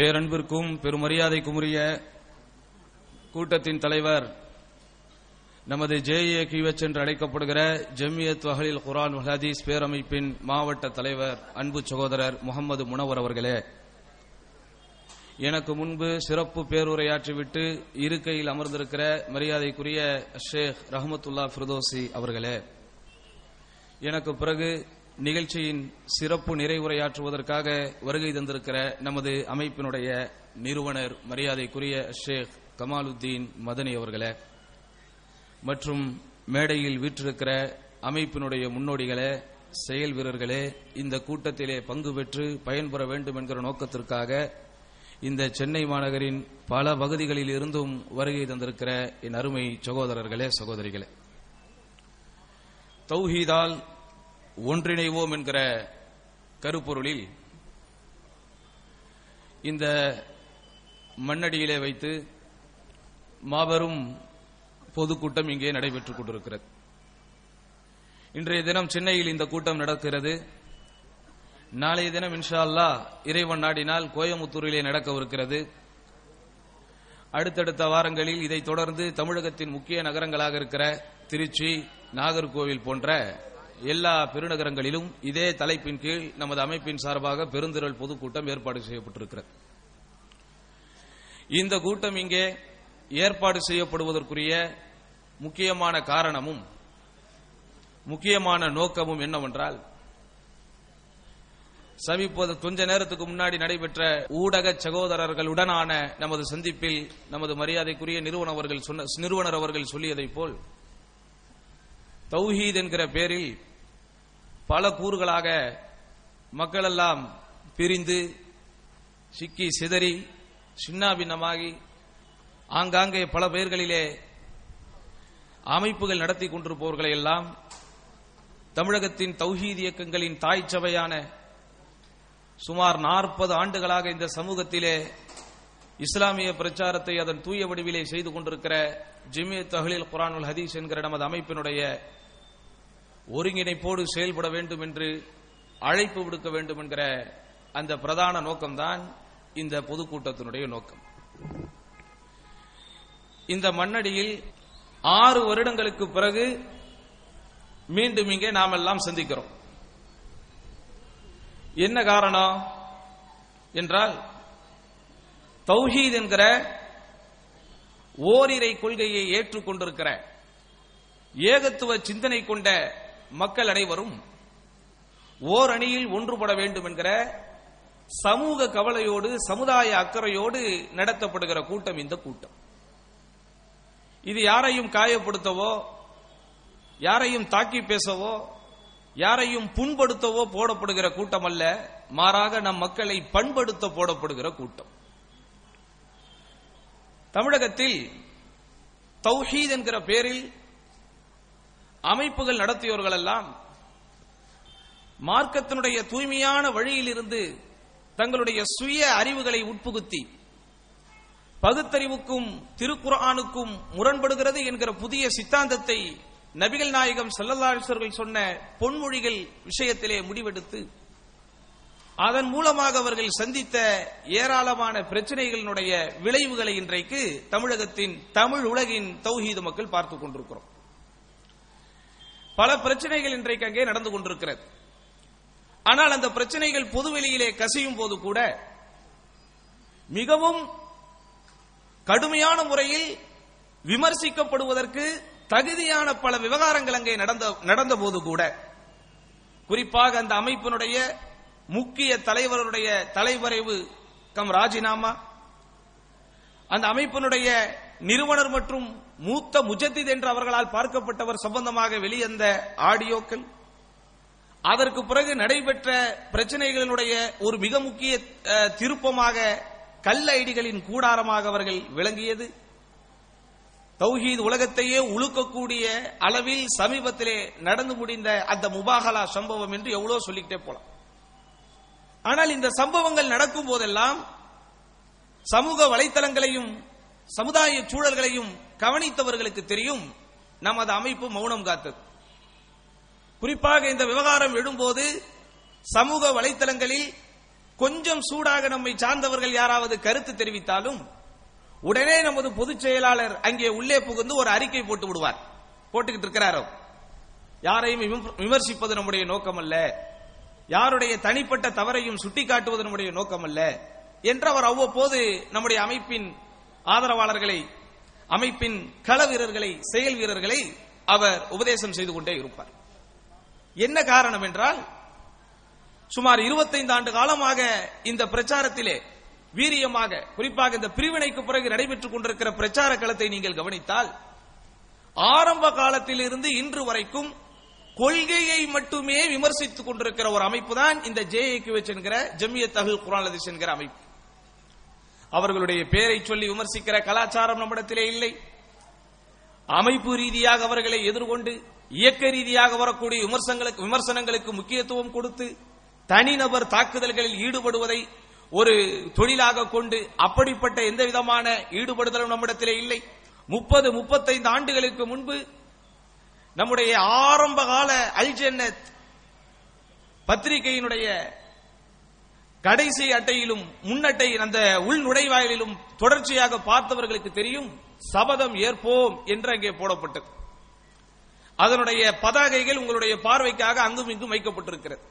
பேரன்பிற்கும் பெருமரியாதைக்கும் உரிய கூட்டத்தின் தலைவர் நமது ஜேஏ கியூஎச் என்று அழைக்கப்படுகிற ஜம்மியத் வஹலில் குரான் ஹதீஸ் பேரமைப்பின் மாவட்ட தலைவர் அன்பு சகோதரர் முகமது முனவர் அவர்களே எனக்கு முன்பு சிறப்பு பேருரையாற்றிவிட்டு இருக்கையில் அமர்ந்திருக்கிற மரியாதைக்குரிய ஷேக் ரஹமத்துல்லா ஃபிரதோசி அவர்களே எனக்கு பிறகு நிகழ்ச்சியின் சிறப்பு நிறைவுரையாற்றுவதற்காக வருகை தந்திருக்கிற நமது அமைப்பினுடைய நிறுவனர் மரியாதைக்குரிய ஷேக் கமாலுத்தீன் மதனி அவர்களே மற்றும் மேடையில் வீற்றிருக்கிற அமைப்பினுடைய முன்னோடிகளே செயல் வீரர்களே இந்த கூட்டத்திலே பங்கு பெற்று பயன்பெற வேண்டும் என்கிற நோக்கத்திற்காக இந்த சென்னை மாநகரின் பல பகுதிகளில் இருந்தும் வருகை தந்திருக்கிற என் அருமை சகோதரர்களே சகோதரிகளே. தௌஹீதால் ஒன்றிணைவோம் என்கிற கருப்பொருளில் இந்த மண்ணடியிலே வைத்து மாபெரும் பொதுக்கூட்டம் இங்கே நடைபெற்றுக் கொண்டிருக்கிறது. இன்றைய தினம் சென்னையில் இந்த கூட்டம் நடக்கிறது. நாளைய தினம் இன்ஷா அல்லா இறைவன் நாடினால் கோயமுத்தூரிலே நடக்கவிருக்கிறது. அடுத்தடுத்த வாரங்களில் இதைத் தொடர்ந்து தமிழகத்தின் முக்கிய நகரங்களாக இருக்கிற திருச்சி நாகர்கோவில் போன்ற எல்லா பெருநகரங்களிலும் இதே தலைப்பின் கீழ் நமது அமைப்பின் சார்பாக பெருந்திரள் பொதுக்கூட்டம் ஏற்பாடு செய்யப்பட்டிருக்கிறது. இந்த கூட்டம் இங்கே ஏற்பாடு செய்யப்படுவதற்குரிய முக்கியமான காரணமும் முக்கியமான நோக்கமும் என்னவென்றால் சமீபோது கொஞ்ச நேரத்துக்கு முன்னாடி நடைபெற்ற ஊடக சகோதரர்களுடனான நமது சந்திப்பில் நமது மரியாதைக்குரிய நிறுவனர் அவர்கள் சொன்ன நிறுவனர் அவர்கள் சொல்லியதைப் போல் தௌஹீத் என்கிற பேரில் பல கூறுகளாக மக்களெல்லாம் பிரிந்து சிக்கி சிதறி சின்னாபின்னமாகி ஆங்காங்கே பல பெயர்களிலே அமைப்புகள் நடத்தி கொண்டிருப்பவர்களை எல்லாம் தமிழகத்தின் தௌஹீத் இயக்கங்களின் தாய் சபையான சுமார் நாற்பது ஆண்டுகளாக இந்த சமூகத்திலே இஸ்லாமிய பிரச்சாரத்தை அதன் தூய வடிவிலே செய்து கொண்டிருக்கிற ஜிமிய தஹலில் குரானுல் ஹதீஸ் என்கிற நமது அமைப்பினுடைய ஒருங்கிணைப்போடு செயல்பட வேண்டும் என்று அழைப்பு விடுக்க வேண்டும் என்கிற அந்த பிரதான நோக்கம்தான் இந்த பொதுக்கூட்டத்தினுடைய நோக்கம். இந்த மண்ணடியில் ஆறு வருடங்களுக்கு பிறகு மீண்டும் இங்கே நாம் எல்லாம் சந்திக்கிறோம். என்ன காரணம் என்றால் தௌஹீத் என்கிற ஓரிரை கொள்கையை ஏற்றுக்கொண்டிருக்கிற ஏகத்துவ சிந்தனை கொண்ட மக்கள் அனைவரும் ஓர் அணியில் ஒன்றுபட வேண்டும் என்கிற சமூக கவலையோடு சமுதாய அக்கறையோடு நடத்தப்படுகிற கூட்டம் இந்த கூட்டம். இது யாரையும் காயப்படுத்தவோ யாரையும் தாக்கி பேசவோ யாரையும் புண்படுத்தவோ போடப்படுகிற கூட்டம் அல்ல மாறாக நம் மக்களை பண்படுத்த போடப்படுகிற கூட்டம். தமிழகத்தில் தௌஹீத் என்கிற பேரில் அமைப்புகள் நடத்தியவர்கள் எல்லாம் மார்க்கத்தினுடைய தூய்மையான வழியிலிருந்து தங்களுடைய சுய அறிவுகளை உட்புகுத்தி பகுத்தறிவுக்கும் திருக்குரானுக்கும் முரண்படுகிறது என்கிற புதிய சித்தாந்தத்தை நபிகள் நாயகம் செல்லல்லாசர்கள் சொன்ன பொன்மொழிகள் விஷயத்திலே முடிவெடுத்து அதன் மூலமாக அவர்கள் சந்தித்த ஏராளமான பிரச்சனைகளினுடைய விளைவுகளை இன்றைக்கு தமிழகத்தின் தமிழ் உலகின் தௌஹீது மக்கள் பார்த்துக் கொண்டிருக்கிறோம். பல பிரச்சனைகள் இன்றைக்கு அங்கே நடந்து கொண்டிருக்கிறது. ஆனால் அந்த பிரச்சனைகள் பொதுவெளியிலே கசியும் போது கூட மிகவும் கடுமையான முறையில் விமர்சிக்கப்படுவதற்கு தகுதியான பல விவகாரங்கள் அங்கே நடந்த நடந்த போது கூட குறிப்பாக அந்த அமைப்பினுடைய முக்கிய தலைவருடைய தலைவரைவு கம் ராஜினாமா அந்த அமைப்பினுடைய நிறுவனர் மற்றும் மூத்த முஜத்தித் என்று அவர்களால் பார்க்கப்பட்டவர் சம்பந்தமாக வெளியந்த ஆடியோக்கள். அதற்கு பிறகு நடைபெற்ற பிரச்சனைகளினுடைய ஒரு மிக முக்கிய திருப்பமாக கல் ஐடிகளின் கூடாரமாக அவர்கள் விளங்கியது. தௌஹீத் உலகத்தையே உழுக்கக்கூடிய அளவில் சமீபத்திலே நடந்து முடிந்த அந்த முபாகலா சம்பவம் என்று எவ்வளவு சொல்லிக்கிட்டே போலாம். ஆனால் இந்த சம்பவங்கள் நடக்கும் போதெல்லாம் சமூக வலைத்தளங்களையும் சமுதாய சூழல்களையும் கவனித்தவர்களுக்கு தெரியும். நமது அமைப்பு மௌனம் காத்தது. குறிப்பாக இந்த விவகாரம் எழும்போது சமூக வலைத்தளங்களில் கொஞ்சம் சூடாக நம்மை சார்ந்தவர்கள் யாராவது கருத்து தெரிவித்தாலும் உடனே நமது பொதுச் செயலாளர் அங்கே உள்ளே புகுந்து ஒரு அறிக்கை போட்டு விடுவார். போட்டுக்கிட்டு இருக்கிறாரோ? யாரையும் விமர்சிப்பது நம்முடைய நோக்கம் அல்ல யாருடைய தனிப்பட்ட தவறையும் சுட்டிக்காட்டுவது நம்முடைய நோக்கம் அல்ல என்று அவர் அவ்வப்போது நம்முடைய அமைப்பின் ஆதரவாளர்களை அமைப்பின் கள வீரர்களை செயல் வீரர்களை அவர் உபதேசம் செய்து கொண்டே இருப்பார். என்ன காரணம் என்றால் சுமார் 25 ஆண்டு காலமாக இந்த பிரச்சாரத்திலே வீரியமாக குறிப்பாக இந்த பிரிவினைக்கு பிறகு நடைபெற்றுக் கொண்டிருக்கிற பிரச்சார களத்தை நீங்கள் கவனித்தால் ஆரம்ப காலத்திலிருந்து இன்று வரைக்கும் கொள்கையை மட்டுமே விமர்சித்துக் கொண்டிருக்கிற ஒரு அமைப்பு தான் இந்த ஜேஏக்யூஎச் என்கிற ஜமியத் தஹில் குரான் என்கிற அமைப்பு. அவர்களுடைய பெயரை சொல்லி விமர்சிக்கிற கலாச்சாரம் நம்மிடத்திலே இல்லை. அமைப்பு ரீதியாக அவர்களை எதிர்கொண்டு இயக்க ரீதியாக வரக்கூடிய விமர்சனங்களுக்கு விமர்சனங்களுக்கு முக்கியத்துவம் கொடுத்து தனிநபர் தாக்குதல்களில் ஈடுபடுவதை ஒரு தொழிலாக கொண்டு அப்படிப்பட்ட எந்த விதமான ஈடுபடுதலும் நம்மிடத்திலே இல்லை. முப்பது முப்பத்தைந்து ஆண்டுகளுக்கு முன்பு நம்முடைய ஆரம்ப கால அல்ஜென்னத் பத்திரிகையினுடைய கடைசி அட்டையிலும் முன்னட்டை அந்த உள் நுழைவாயிலும் தொடர்ச்சியாக பார்த்தவர்களுக்கு தெரியும் சபதம் ஏற்போம் என்று அங்கே போடப்பட்டது. அதனுடைய பதாகைகள் உங்களுடைய பார்வைக்காக அங்கும் இங்கும் வைக்கப்பட்டிருக்கிறது.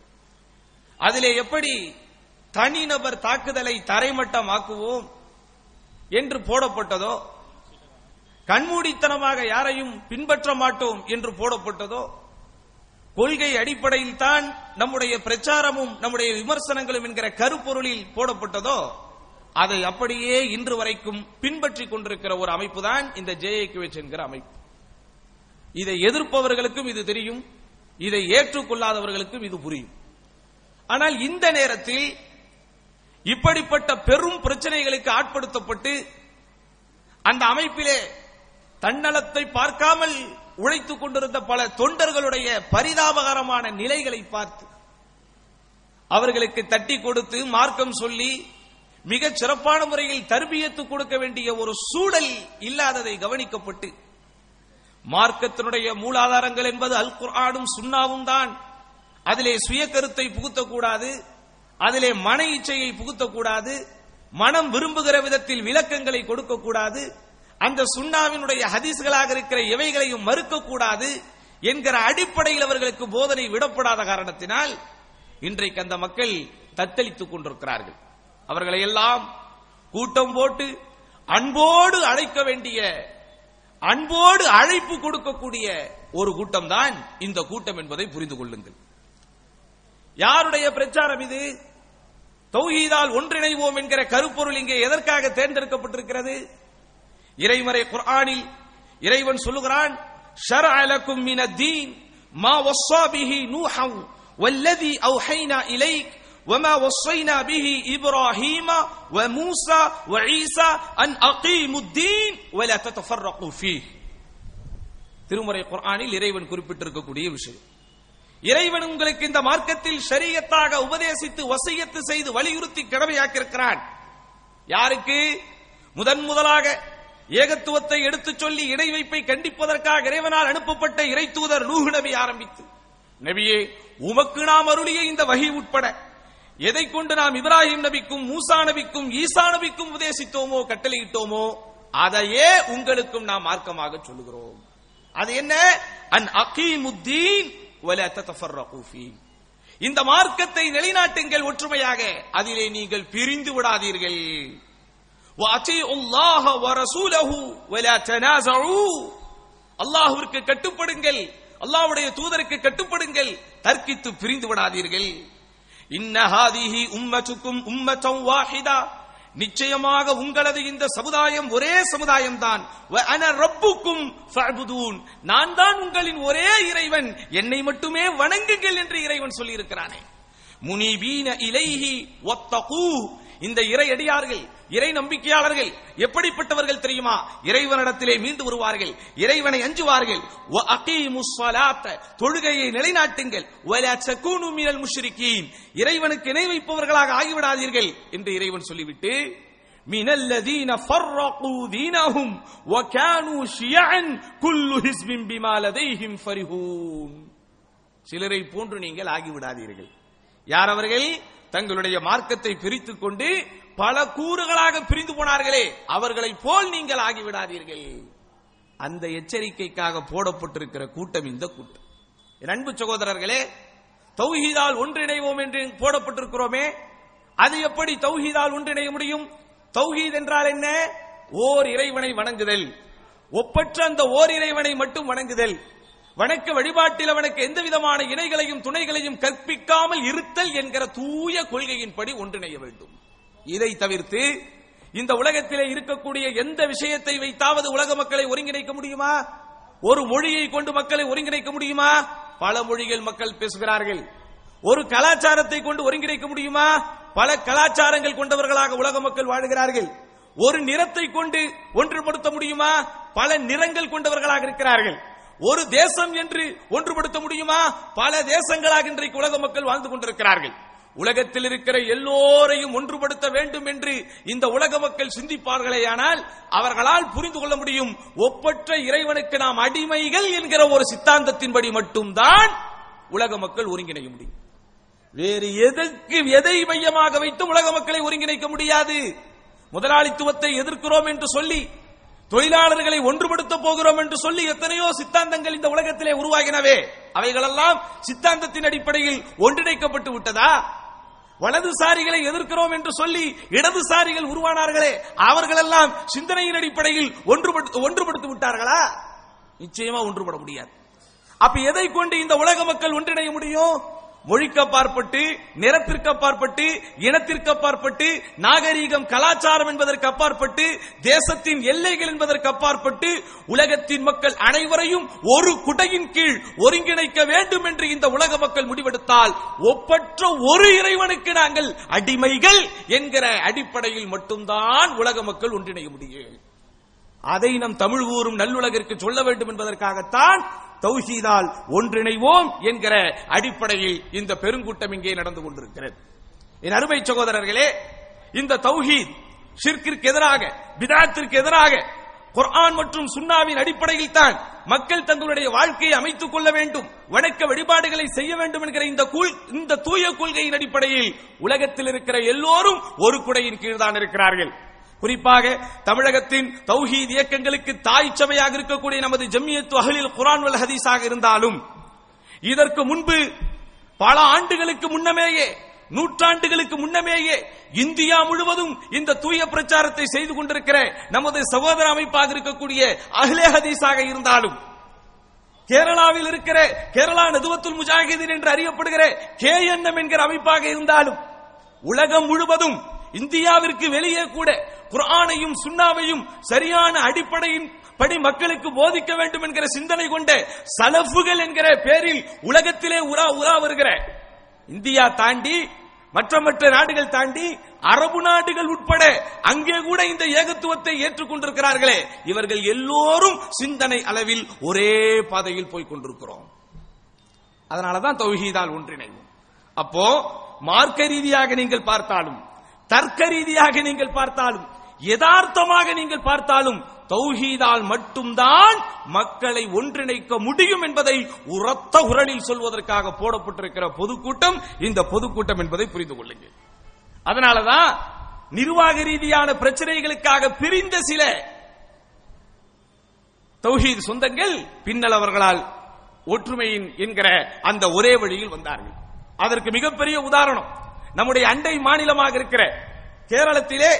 அதிலே எப்படி தனிநபர் தாக்குதலை தரைமட்டமாக்குவோம் என்று போடப்பட்டதோ கண்மூடித்தனமாக யாரையும் பின்பற்ற மாட்டோம் என்று போடப்பட்டதோ கொள்கை அடிப்படையில் தான் நம்முடைய பிரச்சாரமும் நம்முடைய விமர்சனங்களும் என்கிற கருப்பொருளில் போடப்பட்டதோ அதை அப்படியே இன்று வரைக்கும் பின்பற்றிக் கொண்டிருக்கிற ஒரு அமைப்பு தான் இந்த ஜேஏக்யூஎச் என்கிற அமைப்பு. இதை எதிர்ப்பவர்களுக்கும் இது தெரியும் இதை ஏற்றுக்கொள்ளாதவர்களுக்கும் இது புரியும். ஆனால் இந்த நேரத்தில் இப்படிப்பட்ட பெரும் பிரச்சனைகளுக்கு ஆட்படுத்தப்பட்டு அந்த அமைப்பிலே தன்னலத்தை பார்க்காமல் உழைத்துக் கொண்டிருந்த பல தொண்டர்களுடைய பரிதாபகரமான நிலைகளை பார்த்து அவர்களுக்கு தட்டி கொடுத்து மார்க்கம் சொல்லி மிக சிறப்பான முறையில் தர்பியத்து கொடுக்க வேண்டிய ஒரு சூழல் இல்லாததை கவனிக்கப்பட்டு மார்க்கத்தினுடைய மூலாதாரங்கள் என்பது அல் குர்ஆனும் சுண்ணாவும் தான். அதிலே சுய கருத்தை புகுத்தக்கூடாது அதிலே மன இச்சையை புகுத்தக்கூடாது மனம் விரும்புகிற விதத்தில் விளக்கங்களை கொடுக்கக்கூடாது அந்த சுண்ணாவினுடைய ஹதீஸ்களாக இருக்கிற எவைகளையும் மறுக்கக்கூடாது என்கிற அடிப்படையில் அவர்களுக்கு போதனை விடப்படாத காரணத்தினால் இன்றைக்கு அந்த மக்கள் தத்தளித்துக் கொண்டிருக்கிறார்கள். அவர்களை எல்லாம் கூட்டம் போட்டு அன்போடு அழைக்க வேண்டிய அன்போடு அழைப்பு கொடுக்கக்கூடிய ஒரு கூட்டம் தான் இந்த கூட்டம் என்பதை புரிந்து கொள்ளுங்கள். யாருடைய பிரச்சாரம் இது? தௌஹீதால் ஒன்றிணைவோம் என்கிற கருப்பொருள் இங்கே எதற்காக தேர்ந்தெடுக்கப்பட்டிருக்கிறது? இறைமறை குர்ஆனில் இறைவன் சொல்லுகிறான் ஷரஅ லக்கும் மின தீன் மா வஸ்ஸா பிஹி நூஹன் வல்லதி அவ்ஹைனா இலைக் وما وصينا به ابراهيم وموسى وعيسى ان اقيموا الدين ولا تتفرقوا فيه திருமறை குர்ஆனில் இறைவன் குறிப்பிட்டிருக்கக்கூடிய விஷயம் இறைவன் உங்களுக்கு இந்த மார்க்கத்தில் ஷரியத்தாக உபதேசித்து வசியத்து செய்து வலியுறுத்தி கடமையாக்கியிருக்கிறான் யாருக்கு முதன் முதலாக ஏகத்துவத்தை எடுத்துச் சொல்லி இணை வைப்பை கண்டிப்பதற்காக இறைவனால் அனுப்பப்பட்ட இறை தூதர் நூகு நபி ஆரம்பித்து நபியே உமக்கு நாம் அருளிய இந்த வகை உட்பட எதை கொண்டு நாம் இப்ராஹிம் நபிக்கும் மூசா நபிக்கும் ஈசா நபிக்கும் உபதேசித்தோமோ கட்டளையிட்டோமோ அதையே உங்களுக்கும் நாம் மார்க்கமாக சொல்லுகிறோம். அது என்ன? அன் அகீமுத்தீன் இந்த மார்க்கத்தை நிலைநாட்டுங்கள் ஒற்றுமையாக அதிலே நீங்கள் பிரிந்து விடாதீர்கள். وَأَطِيعُوا اللَّهَ وَرَسُولَهُ وَلَا تَنَازَعُوا அல்லாஹ்விற்கு கட்டுப்படுங்கள் அல்லாஹ்வுடைய தூதருக்கு கட்டுப்படுங்கள் தர்க்கித்து பிரிந்து விடாதீர்கள் இன்ன ஹாதிஹி உம்மத்துக்கும் உம்மத்தம் வாஹிதா நிச்சயமாக உங்களது இந்த சமுதாயம் ஒரே சமுதாயம் தான் ரப்புக்கும் நான் தான் உங்களின் ஒரே இறைவன் என்னை மட்டுமே வணங்குங்கள் என்று இறைவன் சொல்லி இருக்கிறானே முனிபீன இலைஹி ஒத்தகூ இந்த இறை அடியார்கள் இறை நம்பிக்கையாளர்கள் எப்படிப்பட்டவர்கள் தெரியுமா? இறைவனிடத்திலே மீண்டு வருவார்கள் இறைவனை அஞ்சுவார்கள். தொழுகையை நிலைநாட்டுங்கள். மினல் இறைவனுக்கு இணை வைப்பவர்களாக ஆகிவிடாதீர்கள் என்று இறைவன் சொல்லிவிட்டு மினல்லதீன ஃபர்ரகு தீனஹும் வ கானூ ஷியஅன் குல்லு ஹிஸ்பின் பிமா லதைஹிம் சிலரை போன்று நீங்கள் ஆகிவிடாதீர்கள். யார் அவர்கள்? தங்களுடைய மார்க்கத்தை பிரித்துக் கொண்டு பல கூறுகளாக பிரிந்து போனார்களே அவர்களைப் போல் நீங்கள் ஆகிவிடாதீர்கள். அந்த எச்சரிக்கைக்காக போடப்பட்டிருக்கிற கூட்டம் இந்த கூட்டம். அன்பு சகோதரர்களே தௌஹீதால் ஒன்றிணைவோம் என்று போடப்பட்டிருக்கிறோமே அது எப்படி தௌஹீதால் ஒன்றிணைய முடியும்? தௌஹீத் என்றால் என்ன? ஓர் இறைவனை வணங்குதல். ஒப்பற்ற அந்த ஓர் இறைவனை மட்டும் வணங்குதல். வணக்க வழிபாட்டில் அவனுக்கு எந்த விதமான இணைகளையும் துணைகளையும் கற்பிக்காமல் இருத்தல் என்கிற தூய கொள்கையின்படி ஒன்றிணைய வேண்டும். இதை தவிர்த்து இந்த உலகத்திலே இருக்கக்கூடிய எந்த விஷயத்தை வைத்தாவது உலக மக்களை ஒருங்கிணைக்க முடியுமா? ஒரு மொழியை கொண்டு மக்களை ஒருங்கிணைக்க முடியுமா? பல மொழிகள் மக்கள் பேசுகிறார்கள். ஒரு கலாச்சாரத்தை கொண்டு ஒருங்கிணைக்க முடியுமா? பல கலாச்சாரங்கள் கொண்டவர்களாக உலக மக்கள் வாழுகிறார்கள். ஒரு நிறத்தை கொண்டு ஒன்றுபடுத்த முடியுமா? பல நிறங்கள் கொண்டவர்களாக இருக்கிறார்கள். ஒரு தேசம் என்று ஒன்றுபடுத்த முடியுமா? பல தேசங்களாக இன்றைக்கு உலக மக்கள் வாழ்ந்து கொண்டிருக்கிறார்கள். உலகத்தில் இருக்கிற எல்லோரையும் ஒன்றுபடுத்த வேண்டும் என்று இந்த உலக மக்கள் சிந்திப்பார்களேயானால் அவர்களால் புரிந்து கொள்ள முடியும் ஒப்பற்ற இறைவனுக்கு நாம் அடிமைகள் என்கிற ஒரு சித்தாந்தத்தின்படி மட்டும்தான் உலக மக்கள் ஒருங்கிணைய முடியும். வேறு எதற்கு எதை மையமாக வைத்து உலக மக்களை ஒருங்கிணைக்க முடியாது? முதலாளித்துவத்தை எதிர்க்கிறோம் என்று சொல்லி தொழிலாளர்களை ஒன்றுபடுத்த போகிறோம் என்று சொல்லி எத்தனையோ சித்தாந்தங்கள் இந்த உலகத்திலே உருவாகினவே அவைகளெல்லாம் சித்தாந்தத்தின் அடிப்படையில் ஒன்றிணைக்கப்பட்டு விட்டதா? வலதுசாரிகளை எதிர்க்கிறோம் என்று சொல்லி இடதுசாரிகள் உருவானார்களே அவர்களெல்லாம் சிந்தனையின் அடிப்படையில் ஒன்றுபடுத்த ஒன்றுபடுத்தி விட்டார்களா? நிச்சயமா ஒன்றுபட முடியாது. அப்ப எதை கொண்டு இந்த உலக மக்கள் ஒன்றிணைய முடியும்? மொழிக்கு பார்ப்பட்டு நிறத்திற்கு அப்பாற்பட்டு இனத்திற்கு அப்பாற்பட்டு நாகரீகம் கலாச்சாரம் என்பதற்கு அப்பாற்பட்டு தேசத்தின் எல்லைகள் என்பதற்கு அப்பாற்பட்டு உலகத்தின் மக்கள் அனைவரையும் ஒரு குடையின் கீழ் ஒருங்கிணைக்க வேண்டும் என்று இந்த உலக மக்கள் முடிவெடுத்தால் ஒப்பற்ற ஒரு இறைவனுக்கு நாங்கள் அடிமைகள் என்கிற அடிப்படையில் மட்டும்தான் உலக மக்கள் ஒன்றிணைய முடியும். அதை நம் தமிழ் ஊரும் நல்லுலகிற்கு சொல்ல வேண்டும் என்பதற்காகத்தான் தௌஹீதால் ஒன்றிணைவோம் என்கிற அடிப்படையில் இந்த பெருங்கூட்டம் இங்கே நடந்து கொண்டிருக்கிறது. என் அருமை சகோதரர்களே இந்த தௌஹீத் ஷிர்கிற்கு எதிராக பிதாத்திற்கு எதிராக குர்ஆன் மற்றும் சுன்னாவின் அடிப்படையில் தான் மக்கள் தங்களுடைய வாழ்க்கையை அமைத்துக் கொள்ள வேண்டும் வணக்க வழிபாடுகளை செய்ய வேண்டும் என்கிற இந்த கூழ் இந்த தூய கொள்கையின் அடிப்படையில் உலகத்தில் இருக்கிற எல்லோரும் ஒரு குடையின் கீழ் தான் இருக்கிறார்கள். குறிப்பாக தமிழகத்தின் தௌஹீத் இயக்கங்களுக்கு தாய் சபையாக இருக்கக்கூடிய நமது ஜம்மியத்து அகலில் குரான் வல் ஹதீஸாக இருந்தாலும் இதற்கு முன்பு பல ஆண்டுகளுக்கு முன்னமேயே நூற்றாண்டுகளுக்கு முன்னமேயே இந்தியா முழுவதும் இந்த தூய பிரச்சாரத்தை செய்து கொண்டிருக்கிற நமது சகோதர அமைப்பாக இருக்கக்கூடிய அகிலே ஹதீஸாக இருந்தாலும் கேரளாவில் இருக்கிற கேரளா நதுவத்துல் முஜாஹிதீன் என்று அறியப்படுகிற கே என்கிற அமைப்பாக இருந்தாலும் உலகம் முழுவதும் இந்தியாவிற்கு வெளியே கூட குரானையும் சுண்ணாவையும் சரியான அடிப்படையின் படி மக்களுக்கு போதிக்க வேண்டும் என்கிற சிந்தனை கொண்ட சலஃபுகள் என்கிற பேரில் உலகத்திலே உரா உரா வருகிற இந்தியா தாண்டி மற்ற மற்ற நாடுகள் தாண்டி அரபு நாடுகள் உட்பட அங்கே கூட இந்த ஏகத்துவத்தை ஏற்றுக்கொண்டிருக்கிறார்களே. இவர்கள் எல்லோரும் சிந்தனை அளவில் ஒரே பாதையில் போய் கொண்டிருக்கிறோம். அதனாலதான் தௌஹீதால் ஒன்றிணைவோம். அப்போ மார்க்க ரீதியாக நீங்கள் பார்த்தாலும் தர்க்க ரீதியாக நீங்கள் பார்த்தாலும் யதார்த்தமாக நீங்கள் பார்த்தாலும் தௌஹீதால் மட்டும்தான் மக்களை ஒன்றிணைக்க முடியும் என்பதை உரத்த உரலில் சொல்வதற்காக போடப்பட்டிருக்கிற பொதுக்கூட்டம் இந்த பொதுக்கூட்டம் என்பதை புரிந்து கொள்ளுங்கள். அதனாலதான் நிர்வாக ரீதியான பிரச்சனைகளுக்காக பிரிந்த சில தௌஹீத் சொந்தங்கள் பின்னல் அவர்களால் ஒற்றுமையின் என்கிற அந்த ஒரே வழியில் வந்தார்கள். அதற்கு மிகப்பெரிய உதாரணம் நம்முடைய அண்டை மாநிலமாக இருக்கிற கேரளத்திலே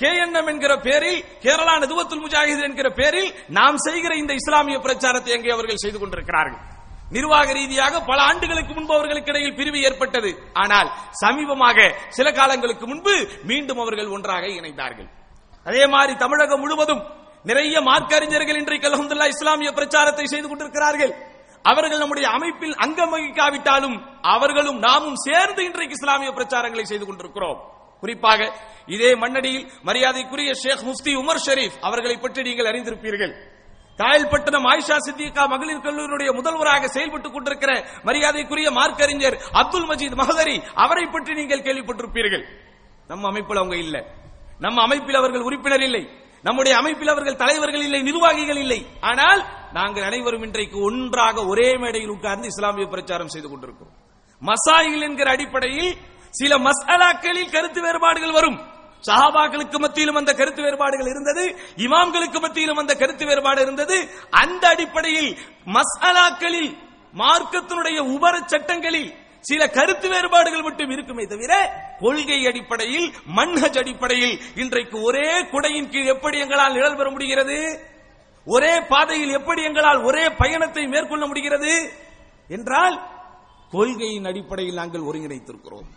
கேஎன்எம் என்கிற பேரில் கேரளா நதுவத்துல் முஜாஹித் என்கிற பேரில் நாம் செய்கிற இந்த இஸ்லாமிய பிரச்சாரத்தை அங்கே அவர்கள் செய்து கொண்டிருக்கிறார்கள்? நிர்வாக ரீதியாக பல ஆண்டுகளுக்கு முன்பு அவர்களுக்கு இடையில் பிரிவு ஏற்பட்டது. ஆனால் சமீபமாக சில காலங்களுக்கு முன்பு மீண்டும் அவர்கள் ஒன்றாக இணைந்தார்கள். அதே மாதிரி தமிழகம் முழுவதும் நிறைய மார்க்க அறிஞர்கள் இன்றைக்கு அலமதுல்லா இஸ்லாமிய பிரச்சாரத்தை செய்து கொண்டிருக்கிறார்கள். அவர்கள் நம்முடைய அமைப்பில் அங்கம் வகிக்காவிட்டாலும் அவர்களும் நாமும் சேர்ந்து இன்றைக்கு இஸ்லாமிய பிரச்சாரங்களை செய்து கொண்டிருக்கிறோம். குறிப்பாக இதே மண்ணடியில் மரியாதைக்குரிய ஷேக் முஃப்தி உமர் ஷெரீப் அவர்களை பற்றி நீங்கள் அறிந்திருப்பீர்கள். காயல்பட்டினம் ஆயிஷா சித்திகா மகளிர் கல்லூரியுடைய முதல்வராக செயல்பட்டுக் கொண்டிருக்கிற மரியாதைக்குரிய மார்க்கறிஞர் அப்துல் மஜீத் மஹதரி அவரை பற்றி நீங்கள் கேள்விப்பட்டிருப்பீர்கள். நம்ம அமைப்பில் அவங்க இல்லை. நம்ம அமைப்பில் அவர்கள் உறுப்பினர் இல்லை. நம்முடைய அமைப்பில் அவர்கள் தலைவர்கள் இல்லை நிர்வாகிகள் இல்லை. ஆனால் நாங்கள் அனைவரும் இன்றைக்கு ஒன்றாக ஒரே மேடையில் உட்கார்ந்து இஸ்லாமிய பிரச்சாரம் செய்து கொண்டிருக்கிறோம். மசாயில் என்கிற அடிப்படையில் சில மசாலாக்களில் கருத்து வேறுபாடுகள் வரும். சஹாபாக்களுக்கு மத்தியிலும் அந்த கருத்து வேறுபாடுகள் இருந்தது. இமாம்களுக்கு மத்தியிலும் அந்த கருத்து வேறுபாடு இருந்தது. அந்த அடிப்படையில் மசாலாக்களில் மார்க்கத்தினுடைய உபர சட்டங்களில் சில கருத்து வேறுபாடுகள் மட்டும் இருக்குமே தவிர கொள்கை அடிப்படையில் மன்ஹஜ் அடிப்படையில் இன்றைக்கு ஒரே குடையின் கீழ் எப்படி எங்களால் நிழல் பெற முடிகிறது? ஒரே பாதையில் எப்படி எங்களால் ஒரே பயணத்தை மேற்கொள்ள முடிகிறது? என்றால் கொள்கையின் அடிப்படையில் நாங்கள் ஒருங்கிணைத்திருக்கிறோம்.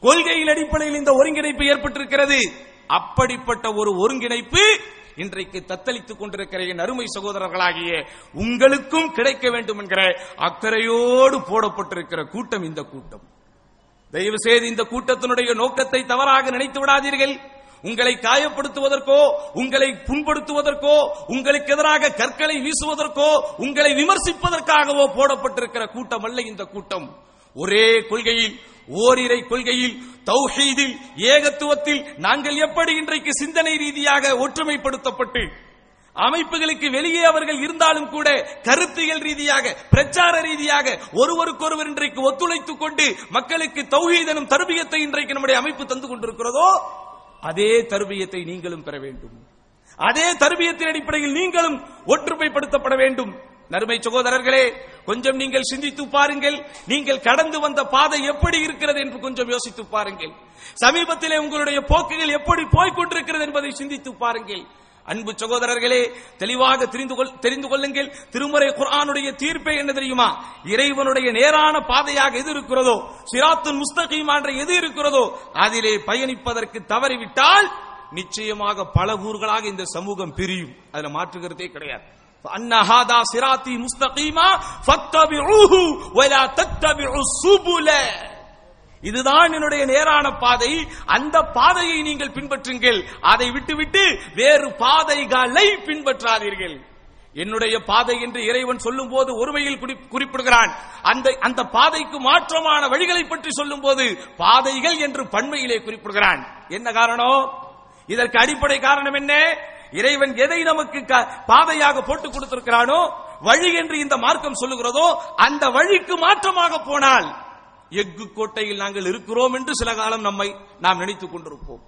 கொள்கையின் அடிப்படையில் இந்த ஒருங்கிணைப்பு ஏற்பட்டிருக்கிறது. அப்படிப்பட்ட ஒரு ஒருங்கிணைப்பு இன்றைக்கு தத்தளித்துக் கொண்டிருக்கிற என் அருமை சகோதரர்களாகிய உங்களுக்கும் கிடைக்க வேண்டும் என்கிற அக்கறையோடு போடப்பட்டிருக்கிற கூட்டம் இந்த கூட்டம். தயவு செய்து இந்த கூட்டத்தினுடைய நோக்கத்தை தவறாக நினைத்து விடாதீர்கள். உங்களை காயப்படுத்துவதற்கோ உங்களை புண்படுத்துவதற்கோ உங்களுக்கு எதிராக கற்களை வீசுவதற்கோ உங்களை விமர்சிப்பதற்காகவோ போடப்பட்டிருக்கிற கூட்டம் அல்ல இந்த கூட்டம். ஒரே கொள்கையில் ஓரிரை கொள்கையில் தௌஹீதில் ஏகத்துவத்தில் நாங்கள் எப்படி இன்றைக்கு சிந்தனை ரீதியாக ஒற்றுமைப்படுத்தப்பட்டு அமைப்புகளுக்கு வெளியே அவர்கள் இருந்தாலும் கூட கருத்தியல் ரீதியாக பிரச்சார ரீதியாக ஒருவருக்கொருவர் இன்றைக்கு ஒத்துழைத்துக் கொண்டு மக்களுக்கு தௌஹீதனும் தருவியத்தை இன்றைக்கு நம்முடைய அமைப்பு தந்து கொண்டிருக்கிறதோ அதே தருவியத்தை நீங்களும் பெற வேண்டும். அதே தருவியத்தின் அடிப்படையில் நீங்களும் ஒற்றுமைப்படுத்தப்பட வேண்டும். நறுமை சகோதரர்களே கொஞ்சம் நீங்கள் சிந்தித்து பாருங்கள். நீங்கள் கடந்து வந்த பாதை எப்படி இருக்கிறது என்று கொஞ்சம் யோசித்து பாருங்கள். சமீபத்திலே உங்களுடைய போக்குகள் எப்படி போய்கொண்டிருக்கிறது என்பதை சிந்தித்து பாருங்கள். அன்பு சகோதரர்களே தெளிவாக தெரிந்து கொள் தெரிந்து கொள்ளுங்கள். திருமறை குர்ஆனுடைய தீர்ப்பே என்ன தெரியுமா? இறைவனுடைய நேரான பாதையாக எது இருக்கிறதோ சிராத்துன் முஸ்தகீமான்ற எது இருக்கிறதோ அதிலே பயணிப்பதற்கு தவறிவிட்டால் நிச்சயமாக பல ஊர்களாக இந்த சமூகம் பிரியும். அதுல மாற்றுகிறதே கிடையாது. أن هذا صراطي مستقيما فاتبعوه ولا تتبعوا السبل இதுதான் என்னுடைய நேரான பாதை அந்த பாதையை நீங்கள் பின்பற்றுங்கள் அதை விட்டுவிட்டு வேறு பாதைகளை பின்பற்றாதீர்கள் என்னுடைய பாதை என்று இறைவன் சொல்லும் போது ஒருமையில் குறி- குறிப்பிடுகிறான் அந்த அந்த பாதைக்கு மாற்றமான வழிகளை பற்றி சொல்லும் போது பாதைகள் என்று பன்மையிலே குறிப்பிடுகிறான் என்ன காரணம் இதற்கு அடிப்படை காரணம் என்ன இறைவன் எதை நமக்கு க- பாதையாக போட்டு கொடுத்திருக்கிறானோ வழி என்று இந்த மார்க்கம் சொல்லுகிறதோ அந்த வழிக்கு மாற்றமாக போனால் எஃகு கோட்டையில் நாங்கள் இருக்கிறோம் என்று சில காலம் நம்மை நாம் நினைத்துக் கொண்டிருப்போம்.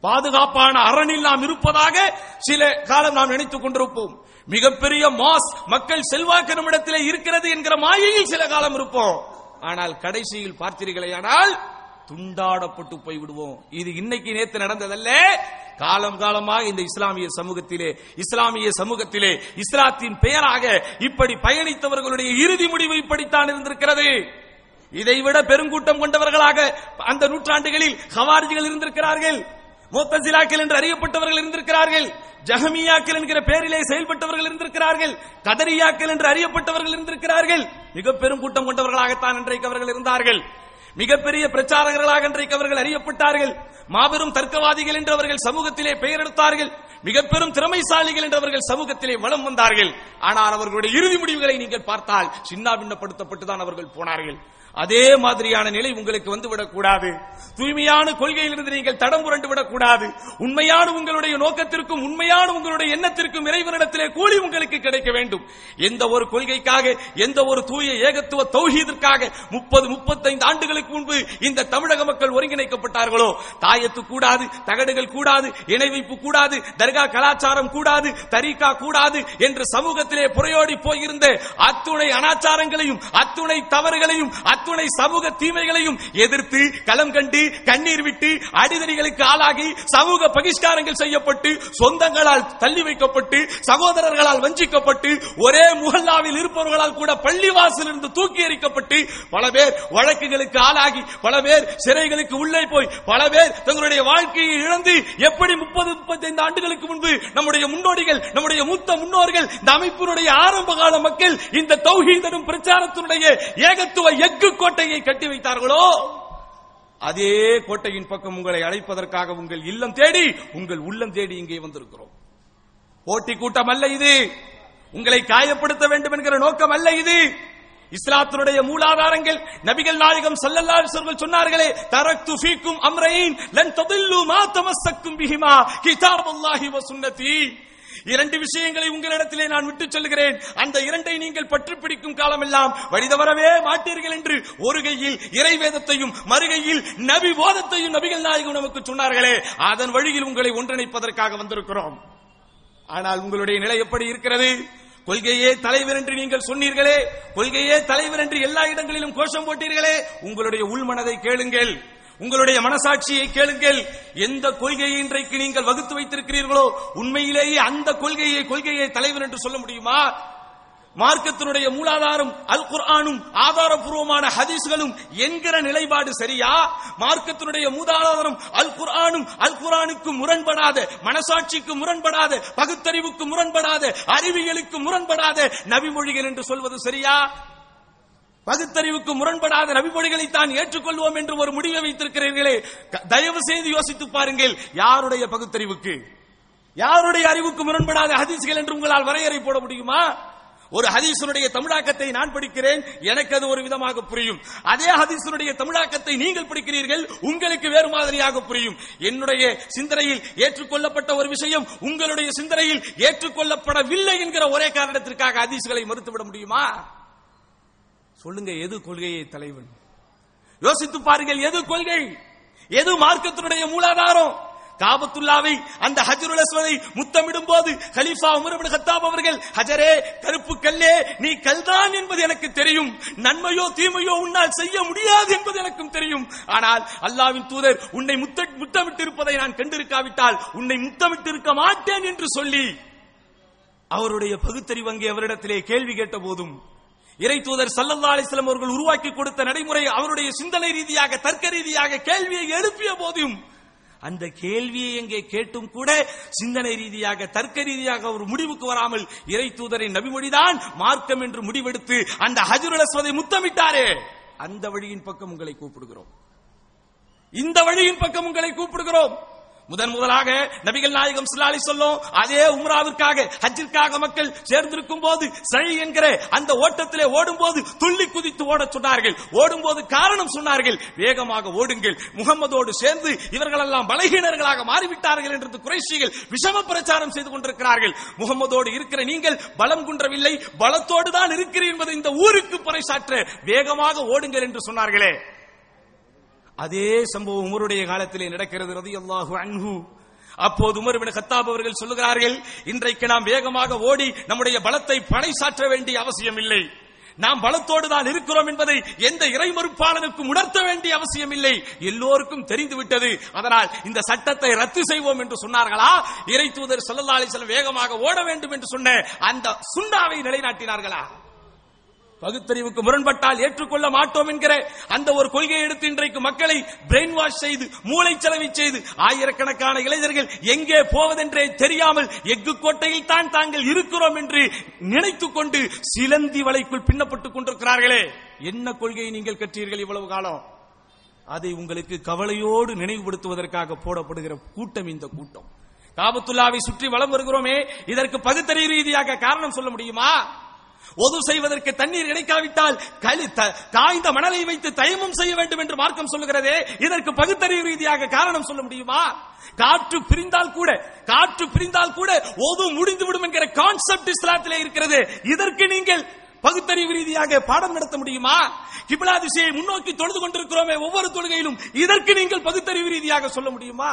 பாதுகாப்பான அரணில் நாம் இருப்பதாக சில காலம் நாம் நினைத்துக் கொண்டிருப்போம். மிகப்பெரிய மாஸ் மக்கள் செல்வாக்கு நம்மிடத்திலே இருக்கிறது என்கிற மாயையில் சில காலம் இருப்போம். ஆனால் கடைசியில் பார்த்தீர்களேயானால் துண்டாடப்பட்டு போய் விடுவோம் இது இன்னைக்கு நேத்து நடந்ததல்ல காலம் காலமாக இந்த இஸ்லாமிய சமூகத்திலே இஸ்லாமிய சமூகத்திலே இஸ்லாத்தின் பெயராக இப்படி பயணித்தவர்களுடைய இறுதி முடிவு இப்படித்தான் இருந்திருக்கிறது. இதைவிட பெருங்கூட்டம் கொண்டவர்களாக அந்த நூற்றாண்டுகளில் ஹவாரிஜிகள் இருந்திருக்கிறார்கள் மோத்தசிலாக்கள் என்று அறியப்பட்டவர்கள் இருந்திருக்கிறார்கள் ஜஹமியாக்கள் என்கிற பெயரிலே செயல்பட்டவர்கள் இருந்திருக்கிறார்கள் கதரியாக்கள் என்று அறியப்பட்டவர்கள் இருந்திருக்கிறார்கள். மிக பெரும் கூட்டம் கொண்டவர்களாகத்தான் இன்றைக்கு அவர்கள் இருந்தார்கள். மிகப்பெரிய பிரச்சாரகர்களாக இன்றைக்கு அவர்கள் அறியப்பட்டார்கள். மாபெரும் தர்க்கவாதிகள் என்று அவர்கள் சமூகத்திலே பெயர் எடுத்தார்கள். மிக பெரும் திறமைசாலிகள் என்று அவர்கள் சமூகத்திலே வலம் வந்தார்கள். ஆனால் அவர்களுடைய இறுதி முடிவுகளை நீங்கள் பார்த்தால் சின்ன பின்னப்படுத்தப்பட்டு தான் அவர்கள் போனார்கள். அதே மாதிரியான நிலை உங்களுக்கு வந்துவிடக் கூடாது தூய்மையான கொள்கையிலிருந்து நீங்கள் தடம் புரண்டு விடக்கூடாது. உண்மையான உங்களுடைய நோக்கத்திற்கும் உண்மையான உங்களுடைய எண்ணத்திற்கும் இறைவனிடத்திலே கூலி உங்களுக்கு கிடைக்க வேண்டும். எந்த ஒரு கொள்கைக்காக எந்த ஒரு தூய ஏகத்துவ தௌஹீதிற்காக முப்பது முப்பத்தைந்து ஆண்டுகளுக்கு முன்பு இந்த தமிழக மக்கள் ஒருங்கிணைக்கப்பட்டார்களோ? தாயத்து கூடாது தகடுகள் கூடாது இணைவைப்பு கூடாது தர்கா கலாச்சாரம் கூடாது தரிகா கூடாது என்று சமூகத்திலே புறையோடி போயிருந்த அத்துணை அனாச்சாரங்களையும் அத்துணை தவறுகளையும் அத்துணை சமூக தீமைகளையும் எதிர்த்து களம் கண்டு கண்ணீர் விட்டு அடிதடிகளுக்கு ஆளாகி சமூக பகிஷ்காரங்கள் செய்யப்பட்டு சொந்தங்களால் தள்ளி வைக்கப்பட்டு சகோதரர்களால் வஞ்சிக்கப்பட்டு ஒரே முகல்லாவில் இருப்பவர்களால் கூட பள்ளிவாசல் இருந்து தூக்கி எறிக்கப்பட்டு பல பேர் வழக்குகளுக்கு ஆளாகி பல பேர் சிறைகளுக்கு உள்ளே போய் பல பேர் தங்களுடைய வாழ்க்கையை இழந்து எப்படி முப்பது முப்பத்தைந்து ஆண்டுகளுக்கு முன்பு நம்முடைய முன்னோடிகள் நம்முடைய மூத்த முன்னோர்கள் இந்த அமைப்பினுடைய ஆரம்ப கால மக்கள் இந்த தௌஹீதனும் பிரச்சாரத்தினுடைய ஏகத்துவ எஃகு கோட்டையை கட்டி வைத்தார்களோ அதே கோட்டையின் பக்கம் உங்களை அழைப்பதற்காக உங்கள் இல்லம் தேடி உங்கள் உள்ளம் தேடி இங்கே வந்திருக்கிறோம். போட்டி கூட்டம் அல்ல இது. உங்களை காயப்படுத்த வேண்டும் என்கிற நோக்கம் அல்ல இது. இஸ்லாத்தினுடைய மூலாதாரங்கள் நபிகள் நாயகம் சல்லல்லா அலைஹி சொன்னார்களே தரக்து ஃபீக்கும் அம்ரைன் லன் ததில்லு மா தமஸ்ஸக்கும் பிஹிமா கிதாபுல்லாஹி வ சுன்னதி. இரண்டு விஷயங்களை உங்களிடத்திலே நான் விட்டுச் சொல்கிறேன் அந்த இரண்டை நீங்கள் பற்றி பிடிக்கும் காலமெல்லாம் வழிதவரவே மாட்டீர்கள் என்று ஒரு கையில் இறைவேதத்தையும் மறுகையில் நபி போதத்தையும் நபிகள் நாயகம் நமக்கு சொன்னார்களே. அதன் வழியில் உங்களை ஒன்றிணைப்பதற்காக வந்திருக்கிறோம். ஆனால் உங்களுடைய நிலை எப்படி இருக்கிறது? கொள்கையே தலைவர் என்று நீங்கள் சொன்னீர்களே. கொள்கையே தலைவர் என்று எல்லா இடங்களிலும் கோஷம் போட்டீர்களே. உங்களுடைய உள்மனதை கேளுங்கள். உங்களுடைய மனசாட்சியை கேளுங்கள். எந்த கொள்கையை இன்றைக்கு நீங்கள் வகுத்து வைத்திருக்கிறீர்களோ உண்மையிலேயே அந்த கொள்கையை கொள்கையை தலைவர் என்று சொல்ல முடியுமா? மார்க்கத்தினுடைய மூலாதாரம் அல் குர்ஆனும் ஆதாரபூர்வமான ஹதீஸ்களும் என்கிற நிலைப்பாடு சரியா? மார்க்கத்தினுடைய மூலாதாரம் அல் குர்ஆனும் அல் குர்ஆனுக்கு முரண்படாத மனசாட்சிக்கு முரண்படாத பகுத்தறிவுக்கு முரண்படாத அறிவியலுக்கு முரண்படாத நபிமொழிகள் என்று சொல்வது சரியா? பகுத்தறிவுக்கு முரண்படாத நபிமொழிகளை தான் ஏற்றுக்கொள்வோம் என்று ஒரு முடிவை வைத்திருக்கிறீர்களே. தயவு செய்து யோசித்து பாருங்கள் யாருடைய பகுத்தறிவுக்கு? யாருடைய அறிவுக்கு முரண்படாத ஹதீஸ்கள் என்று உங்களால் வரையறை போட முடியுமா? ஒரு ஹதீசனுடைய தமிழாக்கத்தை நான் படிக்கிறேன் எனக்கு அது ஒரு விதமாக புரியும். அதே ஹதீசனுடைய தமிழாக்கத்தை நீங்கள் படிக்கிறீர்கள் உங்களுக்கு வேறு மாதிரியாக புரியும். என்னுடைய சிந்தனையில் ஏற்றுக்கொள்ளப்பட்ட ஒரு விஷயம் உங்களுடைய சிந்தனையில் ஏற்றுக்கொள்ளப்படவில்லை என்கிற ஒரே காரணத்திற்காக ஹதீஸ்களை மறுத்துவிட முடியுமா? சொல்லுங்க எது கொள்கையை தலைவன்? யோசித்து பாருங்கள் எது கொள்கை? எது மார்க்கத்தினுடைய மூலாதாரம்? காபத்துல்லாவை அந்த ஹஜருல் அஸ்வதை முத்தமிடும் போது ஹலீஃபா உமர் இப்னு கத்தாப் அவர்கள் ஹஜரே கருப்பு கல்லே நீ கல்தான் என்பது எனக்கு தெரியும். நன்மையோ தீமையோ உன்னால் செய்ய முடியாது என்பது எனக்கும் தெரியும். ஆனால் அல்லாவின் தூதர் உன்னை முத்த முத்தமிட்டு இருப்பதை நான் கண்டிருக்காவிட்டால் உன்னை முத்தமிட்டு இருக்க மாட்டேன் என்று சொல்லி அவருடைய பகுத்தறிவு அங்கே அவரிடத்திலே கேள்வி கேட்ட போதும் இறை தூதர் சல்லல்லா அலிஸ்லாம் அவர்கள் உருவாக்கி கொடுத்த நடைமுறை அவருடைய சிந்தனை ரீதியாக தர்க்க ரீதியாக கேள்வியை எழுப்பிய போதும் அந்த கேள்வியை எங்கே கேட்டும் கூட சிந்தனை ரீதியாக தர்க்க ரீதியாக ஒரு முடிவுக்கு வராமல் இறை தூதரை நபிமொழிதான் மார்க்கம் என்று முடிவெடுத்து அந்த ஹஜருல் முத்தமிட்டாரே. அந்த வழியின் பக்கம் உங்களை கூப்பிடுகிறோம். இந்த வழியின் பக்கம் உங்களை கூப்பிடுகிறோம். முதன் முதலாக நபிகள் நாயகம் சிலாலி சொல்லும் அதே உம்ராவிற்காக ஹஜ்ஜிற்காக மக்கள் சேர்ந்திருக்கும் போது சழி என்கிற அந்த ஓட்டத்திலே ஓடும் போது துள்ளி குதித்து ஓட சொன்னார்கள். ஓடும்போது காரணம் சொன்னார்கள். வேகமாக ஓடுங்கள். முகம்மதோடு சேர்ந்து இவர்களெல்லாம் பலகீனர்களாக மாறிவிட்டார்கள் என்று குறைஷிகள் விஷம பிரச்சாரம் செய்து கொண்டிருக்கிறார்கள். முகம்மதோடு இருக்கிற நீங்கள் பலம் குன்றவில்லை. பலத்தோடு தான் இருக்கிறீர்கள் என்பதை இந்த ஊருக்கு பறைசாற்ற வேகமாக ஓடுங்கள் என்று சொன்னார்களே. அதே சம்பவம் உமருடைய காலத்திலே நடக்கிறது ரதியல்லாஹு அன்ஹு. அப்போது உமர் பின் கத்தாப் அவர்கள் சொல்லுகிறார்கள் இன்றைக்கு நாம் வேகமாக ஓடி நம்முடைய பலத்தை பறைசாற்ற வேண்டிய அவசியம் இல்லை. நாம் பலத்தோடு தான் இருக்கிறோம் என்பதை எந்த இறை மறுப்பாளனுக்கும் உணர்த்த வேண்டிய அவசியம் இல்லை. எல்லோருக்கும் தெரிந்து விட்டது. அதனால் இந்த சட்டத்தை ரத்து செய்வோம் என்று சொன்னார்களா? இறை தூதர் ஸல்லல்லாஹு அலைஹி வேகமாக ஓட வேண்டும் என்று சொன்ன அந்த சுண்ணாவை நிலைநாட்டினார்களா? பகுத்தறிவுக்கு முரண்பட்டால் ஏற்றுக்கொள்ள மாட்டோம் என்கிற அந்த ஒரு கொள்கையை எடுத்து இன்றைக்கு மக்களை பிரெயின் வாஷ் செய்து மூளைச்சலவை செய்து ஆயிரக்கணக்கான இளைஞர்கள் எங்கே போவதென்றே தெரியாமல் எஃகு கோட்டையில் தான் தாங்கள் இருக்கிறோம் என்று நினைத்துக் கொண்டு சிலந்தி வலைக்குள் பின்னப்பட்டுக் கொண்டிருக்கிறார்களே. என்ன கொள்கையை நீங்கள் கற்றீர்கள் இவ்வளவு காலம்? அதை உங்களுக்கு கவலையோடு நினைவுபடுத்துவதற்காக போடப்படுகிற கூட்டம் இந்த கூட்டம். காபத்துல்லாவை சுற்றி வலம் வருகிறோமே இதற்கு பகுத்தறிவு ரீதியாக காரணம் சொல்ல முடியுமா? ஒது செய்வதற்கு தண்ணீர் கிடைக்காவிட்டால் களி காய்ந்த மணலை வைத்து தயமும் செய்ய வேண்டும் என்று மார்க்கம் சொல்லுகிறதே. இதற்கு பகுத்தறிவு ரீதியாக காரணம் சொல்ல முடியுமா? காற்று பிரிந்தால் கூட காற்று பிரிந்தால் கூட ஒது முடிந்து விடும் என்கிற கான்செப்ட் இஸ்லாத்திலே இருக்கிறது. இதற்கு நீங்கள் பகுத்தறிவு ரீதியாக பாடம் நடத்த முடியுமா? கிபிலா திசையை முன்னோக்கி தொழுது கொண்டிருக்கிறோமே ஒவ்வொரு தொழுகையிலும் இதற்கு நீங்கள் பகுத்தறிவு ரீதியாக சொல்ல முடியுமா?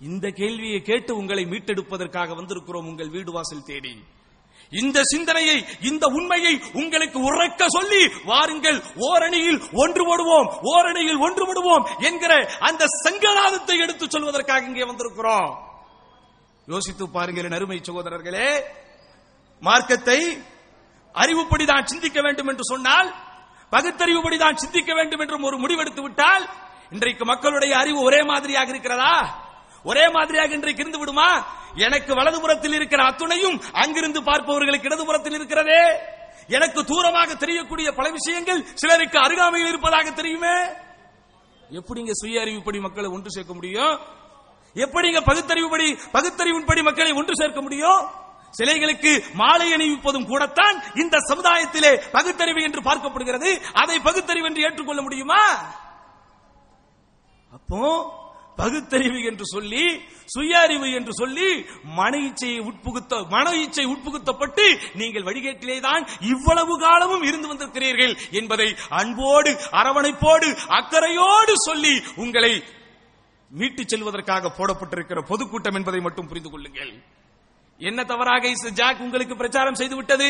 இந்த கேள்வியை கேட்டு உங்களை மீட்டெடுப்பதற்காக வந்திருக்கிறோம் உங்கள் வீடு வாசல் தேடி. இந்த சிந்தனையை இந்த உண்மையை உங்களுக்கு உறக்க சொல்லி வாருங்கள் ஓரணியில் ஒன்றுபடுவோம் ஓரணியில் ஒன்றுபடுவோம் என்கிற அந்த சங்கநாதத்தை எடுத்து சொல்வதற்காக இங்கே வந்திருக்கிறோம். யோசித்து பாருங்கள் என் அருமை சகோதரர்களே மார்க்கத்தை அறிவுப்படி தான் சிந்திக்க வேண்டும் என்று சொன்னால் பகுத்தறிவுப்படிதான் சிந்திக்க வேண்டும் என்றும் ஒரு முடிவெடுத்து விட்டால் இன்றைக்கு மக்களுடைய அறிவு ஒரே மாதிரியாக இருக்கிறதா? ஒரே மாதிரியாக இன்றைக்கு இருந்து விடுமா? எனக்கு வலதுபுறத்தில் இருக்கிற அத்துணையும் அங்கிருந்து பார்ப்பவர்களுக்கு இடதுபுறத்தில் இருக்கிறதே. எனக்கு தூரமாக தெரியக்கூடிய பல விஷயங்கள் சிலருக்கு அருகாமையில் இருப்பதாக தெரியுமே. எப்படிங்க சுய அறிவுப்படி மக்களை ஒன்று சேர்க்க முடியும்? எப்படிங்க பகுத்தறிவுப்படி பகுத்தறிவின்படி மக்களை ஒன்று சேர்க்க முடியும்? சிலைகளுக்கு மாலை அணிவிப்பதும் கூடத்தான் இந்த சமுதாயத்திலே பகுத்தறிவு என்று பார்க்கப்படுகிறது. அதை பகுத்தறிவு என்று ஏற்றுக்கொள்ள முடியுமா? அப்போ பகுத்தறிவு என்று சொல்லி சுய அறிவு என்று சொல்லி மன இச்சையை உட்புகுத்த மன இச்சை உட்புகுத்தப்பட்டு நீங்கள் வழிகேட்டிலே தான் இவ்வளவு காலமும் இருந்து வந்திருக்கிறீர்கள் என்பதை அன்போடு அரவணைப்போடு அக்கறையோடு சொல்லி உங்களை மீட்டுச் செல்வதற்காக போடப்பட்டிருக்கிற பொதுக்கூட்டம் என்பதை மட்டும் புரிந்து கொள்ளுங்கள். என்ன தவறாக ஜாக் உங்களுக்கு பிரச்சாரம் செய்து விட்டது?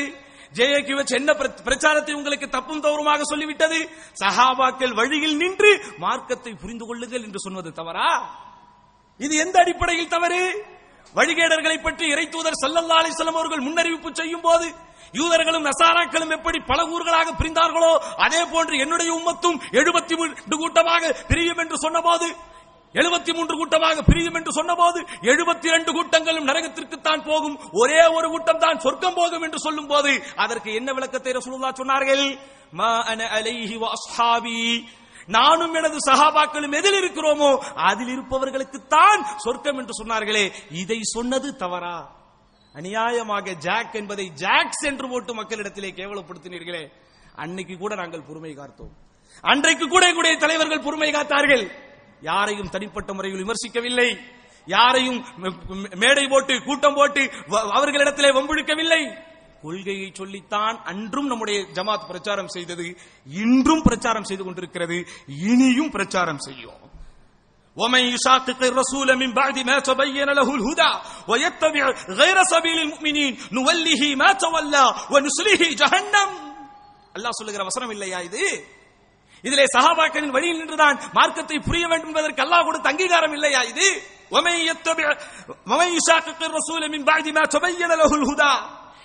ஜேஏகியூஎச் என்ன பிர- பிரச்சாரத்தை உங்களுக்கு தப்பும் தவறுமாக சொல்லிவிட்டது? சஹாபாக்கள் வழியில் நின்று மார்க்கத்தை புரிந்து கொள்ளுங்கள் என்று சொன்னது தவறா? இது எந்த அடிப்படையில் தவறு? வழிகேடர்களை பற்றி இறைத்தூதர் செல்லல்லாலை சல்லல்லா அலிஸ்லாம் அவர்கள் முன்னறிவிப்பு செய்யும் போது யூதர்களும் நசாராக்களும் எப்படி பல ஊர்களாக பிரிந்தார்களோ அதே போன்று என்னுடைய உம்மத்தும் எழுபத்தி மூன்று கூட்டமாக பிரியும் என்று சொன்னபோது எழுபத்தி மூன்று கூட்டமாக பிரியும் என்று சொன்னபோது எழுபத்தி இரண்டு கூட்டங்களும் நரகத்திற்குத்தான் போகும். ஒரே ஒரு கூட்டம் தான் சொர்க்கம் போகும் என்று சொல்லும் போது அதற்கு என்ன விளக்கத்தை ரசூலுல்லாஹ் சொன்னார்கள்? மா அன அலைஹி வ அஸ்ஹாபி. நானும் எனது சகாபாக்களும் எதில் இருக்கிறோமோ அதில் இருப்பவர்களுக்குத்தான் சொர்க்கம் என்று சொன்னார்களே. இதை சொன்னது தவறா? அநியாயமாக ஜாக் என்பதை ஜாக்ஸ் என்று போட்டு மக்களிடத்திலே கேவலப்படுத்தினீர்களே. அன்னைக்கு கூட நாங்கள் பொறுமை காத்தோம். அன்றைக்கு கூட எங்களுடைய தலைவர்கள் பொறுமை காத்தார்கள். யாரையும் தனிப்பட்ட முறையில் விமர்சிக்கவில்லை யாரையும் மே- மே- மேடை போட்டு கூட்டம் போட்டு வ- அவர்களிடத்திலே வம்பிழுக்கவில்லை கொள்கையை சொல்லித்தான் அன்றும் நம்முடைய ஜமாத் பிரச்சாரம் செய்தது இன்றும் பிரச்சாரம் செய்து கொண்டிருக்கிறது இனியும் பிரச்சாரம் செய்யும் ومن يشاقق الرسول من بعد ما تبين له الهدى ويتبع غير سبيل المؤمنين نوله ما تولى ونسله جهنم அல்லாஹ் சொல்லுகிற வசனம் இல்லையா இது இதிலே சகாபாக்களின் வழியில் நின்றுதான் மார்க்கத்தை புரிய வேண்டும் என்பதற்கு அல்லாஹ் கொடுத்த அங்கீகாரம் இல்லையா இது?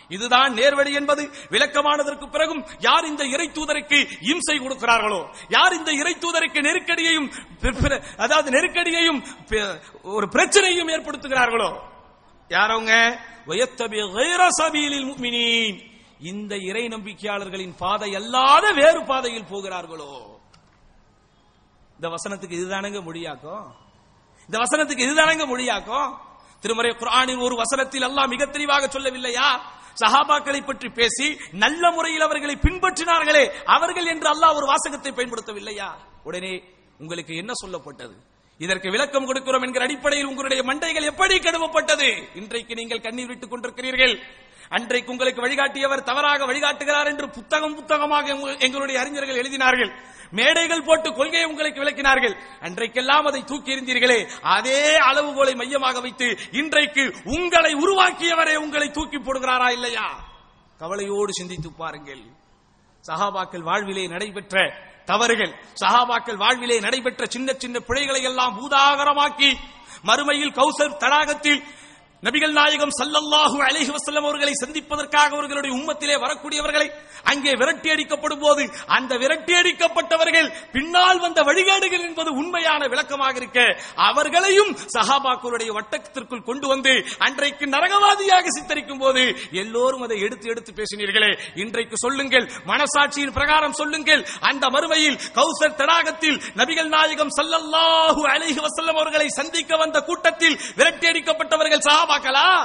இதுதான் நேர்வழி என்பது. விளக்கமானதற்கு பிறகும் யார் இந்த இறை தூதருக்கு இம்சை கொடுக்கிறார்களோ? யார் இந்த இறை தூதருக்கு நெருக்கடியையும் அதாவது நெருக்கடியையும் ஒரு பிரச்சனையும் ஏற்படுத்துகிறார்களோ? யாரவங்க வயத்தபி சபீலில் முக்மினின். இந்த இறை நம்பிக்கையாளர்களின் பாதை அல்லாத வேறு பாதையில் போகிறார்களோ? இந்த வசனத்துக்கு இதுதானங்க மொழியாக்கும்? இந்த வசனத்துக்கு இதுதானங்க மொழியாக்கும்? திருமறை குரானின் ஒரு வசனத்தில் அல்லாஹ் மிக தெளிவாக சொல்லவில்லையா? சஹாபாக்களை பற்றி பேசி நல்ல முறையில் அவர்களை பின்பற்றினார்களே அவர்கள் என்று அல்லாஹ் ஒரு வாசகத்தை பயன்படுத்தவில்லையா? உடனே உங்களுக்கு என்ன சொல்லப்பட்டது? இதற்கு விளக்கம் கொடுக்கிறோம் என்கிற அடிப்படையில் உங்களுடைய மண்டைகள் எப்படி கழுவப்பட்டது? இன்றைக்கு நீங்கள் கண்ணீர் விட்டுக் கொண்டிருக்கிறீர்கள். அன்றைக்கு உங்களுக்கு வழிகாட்டியவர் தவறாக வழிகாட்டுகிறார் என்று புத்தகம் புத்தகமாக எங்களுடைய அறிஞர்கள் எழுதினார்கள். மேடைகள் போட்டு கொள்கையை உங்களுக்கு விளக்கினார்கள். அன்றைக்கெல்லாம் அதை தூக்கி எறிந்தீர்களே. அதே அளவுகோலை மையமாக வைத்து இன்றைக்கு உங்களை உருவாக்கியவரே உங்களை தூக்கி போடுகிறாரா இல்லையா? கவலையோடு சிந்தித்து பாருங்கள். சஹாபாக்கள் வாழ்விலே நடைபெற்ற தவறுகள் சஹாபாக்கள் வாழ்விலே நடைபெற்ற சின்ன சின்ன பிழைகளை எல்லாம் பூதாகரமாக்கி மறுமையில் கௌசர் தடாகத்தில் நபிகள் நாயகம் சல்லல்லாஹு அலேஹி வசல்லம் அவர்களை சந்திப்பதற்காக அவர்களுடைய உம்மத்திலே வரக்கூடியவர்களை அங்கே விரட்டி அடிக்கப்படும் போது அந்த விரட்டி அடிக்கப்பட்டவர்கள் பின்னால் வந்த வழிகாடுகள் என்பது உண்மையான விளக்கமாக இருக்க அவர்களையும் சஹாபாக்களுடைய வட்டத்திற்குள் கொண்டு வந்து அன்றைக்கு நரகவாதியாக சித்தரிக்கும் போது எல்லோரும் அதை எடுத்து எடுத்து பேசினீர்களே. இன்றைக்கு சொல்லுங்கள் மனசாட்சியின் பிரகாரம் சொல்லுங்கள். அந்த மறுமையில் கௌசர் தடாகத்தில் நபிகள் நாயகம் சல்லல்லாஹு அலேஹி வசல்லம் அவர்களை சந்திக்க வந்த கூட்டத்தில் விரட்டி அடிக்கப்பட்டவர்கள் சஹாபா பார்க்கலாம்.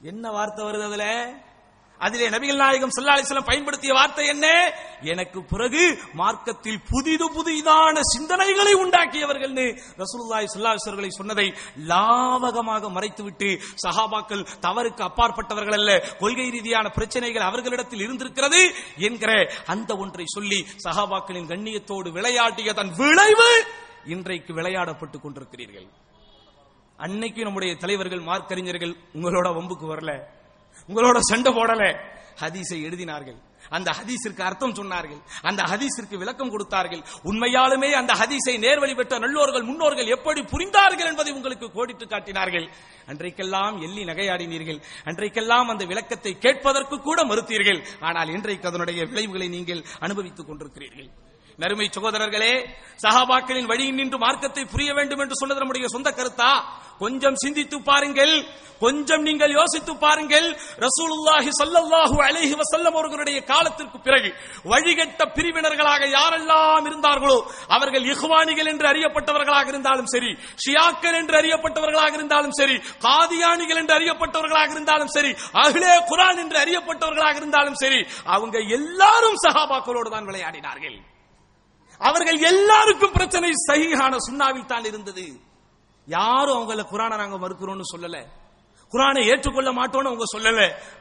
என்ன வார்த்தை வருது அதுல? அதிலே நபிகள் நாயகம் ஸல்லல்லாஹு பயன்படுத்திய வார்த்தை என்ன? எனக்கு பிறகு மார்க்கத்தில் புதிது புதிதான சிந்தனைகளை உண்டாக்கியவர்கள் ரசூலுல்லாய் ஸல்லல்லாஹு சொன்னதை லாவகமாக மறைத்துவிட்டு சஹாபாக்கள் தவறுக்கு அப்பாற்பட்டவர்கள் அல்ல கொள்கை ரீதியான பிரச்சனைகள் அவர்களிடத்தில் இருந்திருக்கிறது என்கிற அந்த ஒன்றை சொல்லி சஹாபாக்களின் கண்ணியத்தோடு விளையாட்டிய தன் விளைவு இன்றைக்கு விளையாடப்பட்டுக் கொண்டிருக்கிறீர்கள். அன்னைக்கு நம்முடைய தலைவர்கள் மார்க்கறிஞர்கள் உங்களோட வம்புக்கு வரல. உங்களோட சண்டை போடல. ஹதீஸை எழுதினார்கள். அந்த ஹதீஸிற்கு அர்த்தம் சொன்னார்கள். அந்த ஹதீஸிற்கு விளக்கம் கொடுத்தார்கள். உண்மையாலுமே அந்த ஹதீஸை நேர்வழி பெற்ற நல்லோர்கள் முன்னோர்கள் எப்படி புரிந்தார்கள் என்பதை உங்களுக்கு கோடிட்டு காட்டினார்கள். அன்றைக்கெல்லாம் எள்ளி நகையாடினீர்கள். அன்றைக்கெல்லாம் அந்த விளக்கத்தை கேட்பதற்கு கூட மறுத்தீர்கள். ஆனால் இன்றைக்கு அதனுடைய விளைவுகளை நீங்கள் அனுபவித்துக் கொண்டிருக்கிறீர்கள். நறுமை சகோதரர்களே சஹாபாக்களின் வழியில் நின்று மார்க்கத்தை புரிய வேண்டும் என்று சொன்னது நம்முடைய சொந்த கருத்தா? கொஞ்சம் சிந்தித்து பாருங்கள். கொஞ்சம் நீங்கள் யோசித்து பாருங்கள். ரசூலுல்லாஹி சல்லல்லாஹு அலைஹி வஸல்லம் அவர்களுடைய காலத்திற்கு பிறகு வழிகட்ட பிரிவினர்களாக யாரெல்லாம் இருந்தார்களோ அவர்கள் இஹ்வானிகள் என்று அறியப்பட்டவர்களாக இருந்தாலும் சரி ஷியாக்கள் என்று அறியப்பட்டவர்களாக இருந்தாலும் சரி காதியானிகள் என்று அறியப்பட்டவர்களாக இருந்தாலும் சரி அகிலே குரான் என்று அறியப்பட்டவர்களாக இருந்தாலும் சரி அவங்க எல்லாரும் சஹாபாக்களோடு தான் விளையாடினார்கள். அவர்கள் எல்லாருக்கும் பிரச்சனை சஹீஹான சுண்ணாவில் தான் இருந்தது. யாரும் அவங்கள குரானை நாங்க மறுக்கிறோம்னு சொல்லல. குரானை ஏற்றுக்கொள்ள மாட்டோம்னு அவங்க சொல்லல.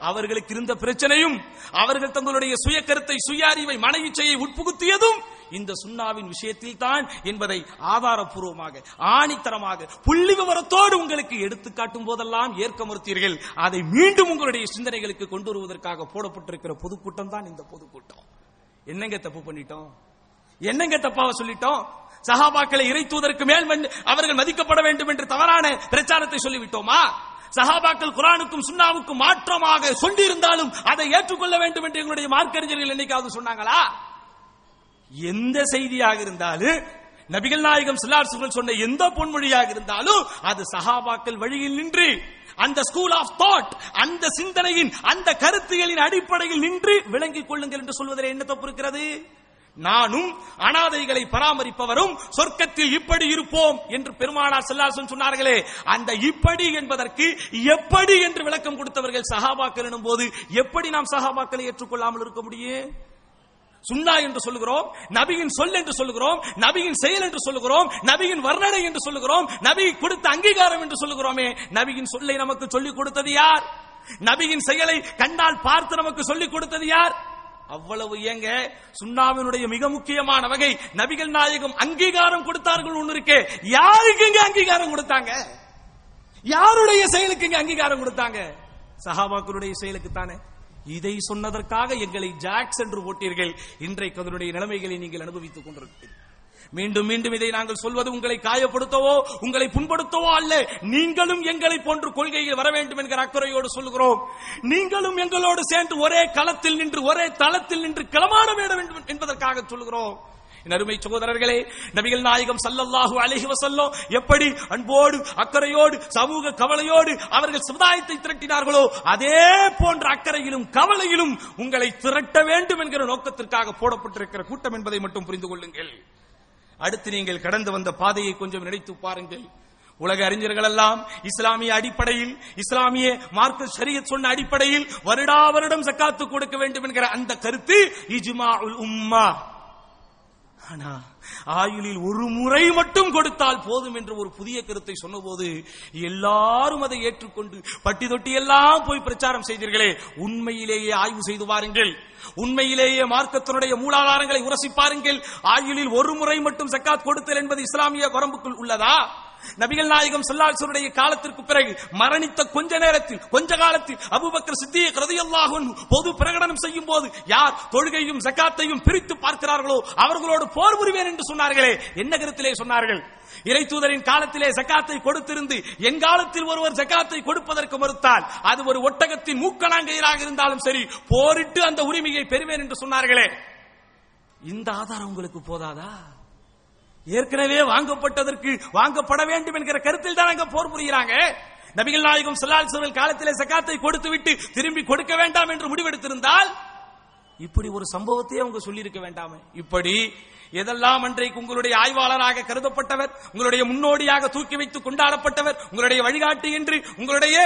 அவர்களுக்கு இருந்த பிரச்சனையும் அவர்கள் தங்களுடைய சுய கருத்தை சுய அறிவை மன இச்சையை உட்புகுத்தியதும் இந்த சுன்னாவின் விஷயத்தில் தான் என்பதை ஆதாரபூர்வமாக ஆணித்தரமாக புள்ளி விவரத்தோடு உங்களுக்கு எடுத்துக்காட்டும் போதெல்லாம் ஏற்க மறுத்தீர்கள். அதை மீண்டும் உங்களுடைய சிந்தனைகளுக்கு கொண்டு வருவதற்காக போடப்பட்டிருக்கிற பொதுக்கூட்டம் தான் இந்த பொதுக்கூட்டம். என்னங்க தப்பு பண்ணிட்டோம்? என்னங்க தப்பாவ சொல்லிட்டோம்? சஹாபாக்களை இறை தூதருக்கு மேல் அவர்கள் மதிக்கப்பட வேண்டும் என்று தவறான பிரச்சாரத்தை சொல்லிவிட்டோமா? சஹாபாக்கள் குரானுக்கும் சுண்ணாவுக்கும் மாற்றமாக சொல்லியிருந்தாலும் அதை ஏற்றுக்கொள்ள வேண்டும் என்று எங்களுடைய மார்க்கறிஞர்கள் என்னைக்காவது சொன்னாங்களா? எந்த செய்தியாக இருந்தாலும் நபிகள் நாயகம் சிலார்சுகள் சொன்ன எந்த பொன்மொழியாக இருந்தாலும் அது சஹாபாக்கள் வழியில் நின்று அந்த ஸ்கூல் ஆஃப் தாட் அந்த சிந்தனையின் அந்த கருத்துகளின் அடிப்படையில் நின்று விளங்கிக் கொள்ளுங்கள் என்று சொல்வதில் என்ன தப்பு இருக்கிறது? நானும் அனாதைகளை பராமரிப்பவரும் சொர்க்கத்தில் இப்படி இருப்போம் என்று பெருமானார் செல்லாசன் சொன்னார்களே. அந்த இப்படி என்பதற்கு எப்படி என்று விளக்கம் கொடுத்தவர்கள் சகாபாக்கள் எனும் போது எப்படி நாம் சகாபாக்களை ஏற்றுக்கொள்ளாமல் இருக்க முடியும் சுண்ணா என்று சொல்லுகிறோம் நபியின் சொல் என்று சொல்லுகிறோம் நபியின் செயல் என்று சொல்லுகிறோம் நபியின் வர்ணனை என்று சொல்லுகிறோம் நபி கொடுத்த அங்கீகாரம் என்று சொல்லுகிறோமே. நபியின் சொல்லை நமக்கு சொல்லிக் கொடுத்தது யார்? நபியின் செயலை கண்டால் பார்த்து நமக்கு சொல்லிக் கொடுத்தது யார்? அவ்வளவு ஏங்க? சுண்ணாவினுடைய மிக முக்கியமான வகை நபிகள் நாயகம் அங்கீகாரம் கொடுத்தார்கள் ஒன்று இருக்கே. யாருக்கு இங்க அங்கீகாரம் கொடுத்தாங்க? யாருடைய செயலுக்கு இங்க அங்கீகாரம் கொடுத்தாங்க? சஹாபாக்களுடைய செயலுக்கு தானே. இதை சொன்னதற்காக எங்களை ஜாக்ஸ் என்று போட்டீர்கள். இன்றைக்கு அதனுடைய நிலைமைகளை நீங்கள் அனுபவித்துக் கொண்டிருக்கிறீர்கள். மீண்டும் மீண்டும் இதை நாங்கள் சொல்வது உங்களை காயப்படுத்தவோ உங்களை புண்படுத்தவோ அல்ல. நீங்களும் எங்களை போன்று கொள்கையில் வர வேண்டும் என்கிற அக்கறையோடு சொல்லுகிறோம் நீங்களும் எங்களோடு சேர்ந்து ஒரே களத்தில் நின்று ஒரே தளத்தில் நின்று களமான வேண்டும் என்பதற்காக சொல்லுகிறோம் அருமை சகோதரர்களே நபிகள் நாயகம் சல்லல்லாஹு அலைஹி வஸல்லம் எப்படி அன்போடு அக்கறையோடு சமூக கவலையோடு அவர்கள் சமுதாயத்தை திரட்டினார்களோ அதே போன்ற அக்கறையிலும் கவலையிலும் உங்களை திரட்ட வேண்டும் என்கிற நோக்கத்திற்காக போடப்பட்டிருக்கிற கூட்டம் என்பதை மட்டும் புரிந்து கொள்ளுங்கள். அடுத்து நீங்கள் கடந்து வந்த பாதையை கொஞ்சம் நினைத்து பாருங்கள். உலக அறிஞர்கள் எல்லாம் இஸ்லாமிய அடிப்படையில் இஸ்லாமிய மார்க்க ஷரியத் சொன்ன அடிப்படையில் வருடா வருடம் சக்காத்து கொடுக்க வேண்டும் என்கிற அந்த கருத்து இஜ்மா உம்மா. ஆனா ஆயுளில் ஒரு முறை மட்டும் கொடுத்தால் போதும் என்ற ஒரு புதிய கருத்தை சொன்னபோது எல்லாரும் அதை ஏற்றுக்கொண்டு பட்டி தொட்டி எல்லாம் போய் பிரச்சாரம் செய்தீர்களே உண்மையிலேயே ஆய்வு செய்து பாருங்கள் உண்மையிலேயே மார்க்கத்தினுடைய மூலாதாரங்களை உரசி பாருங்கள். ஆயுளில் ஒரு முறை மட்டும் சக்காத் கொடுத்தல் என்பது இஸ்லாமிய வரம்புக்குள் உள்ளதா? நபிகள் நாயகம் சல்லாசுடைய காலத்திற்கு பிறகு மரணித்த கொஞ்ச நேரத்தில் கொஞ்ச காலத்தில் அபுபக்கர் சித்திய ரதியல்லாஹு பொது பிரகடனம் செய்யும் போது யார் தொழுகையும் சக்காத்தையும் பிரித்து பார்க்கிறார்களோ அவர்களோடு போர் புரிவேன் என்று சொன்னார்களே. என்ன கருத்திலே சொன்னார்கள்? இறை தூதரின் காலத்திலே ஜக்காத்தை கொடுத்திருந்து என் காலத்தில் ஒருவர் ஜக்காத்தை கொடுப்பதற்கு மறுத்தால் அது ஒரு ஒட்டகத்தின் மூக்கணாங்கயிராக இருந்தாலும் சரி போரிட்டு அந்த உரிமையை பெறுவேன் என்று சொன்னார்களே. இந்த ஆதாரம் உங்களுக்கு போதாதா? ஏற்கனவே வாங்கப்பட்டதற்கு வாங்கப்பட வேண்டும் என்கிற கருத்தில் தான் அங்க போர் புரிகிறாங்க. நபிகள் நாயகம் சொல்லால் காலத்திலே சக்காத்தை கொடுத்து விட்டு திரும்பி கொடுக்க வேண்டாம் என்று முடிவெடுத்திருந்தால் இப்படி ஒரு சம்பவத்தையே அவங்க சொல்லியிருக்க வேண்டாமே. இப்படி எதெல்லாம் அன்றைக்கு உங்களுடைய ஆய்வாளராக கருதப்பட்டவர் உங்களுடைய முன்னோடியாக தூக்கி வைத்து கொண்டாடப்பட்டவர் உங்களுடைய வழிகாட்டு என்று உங்களுடைய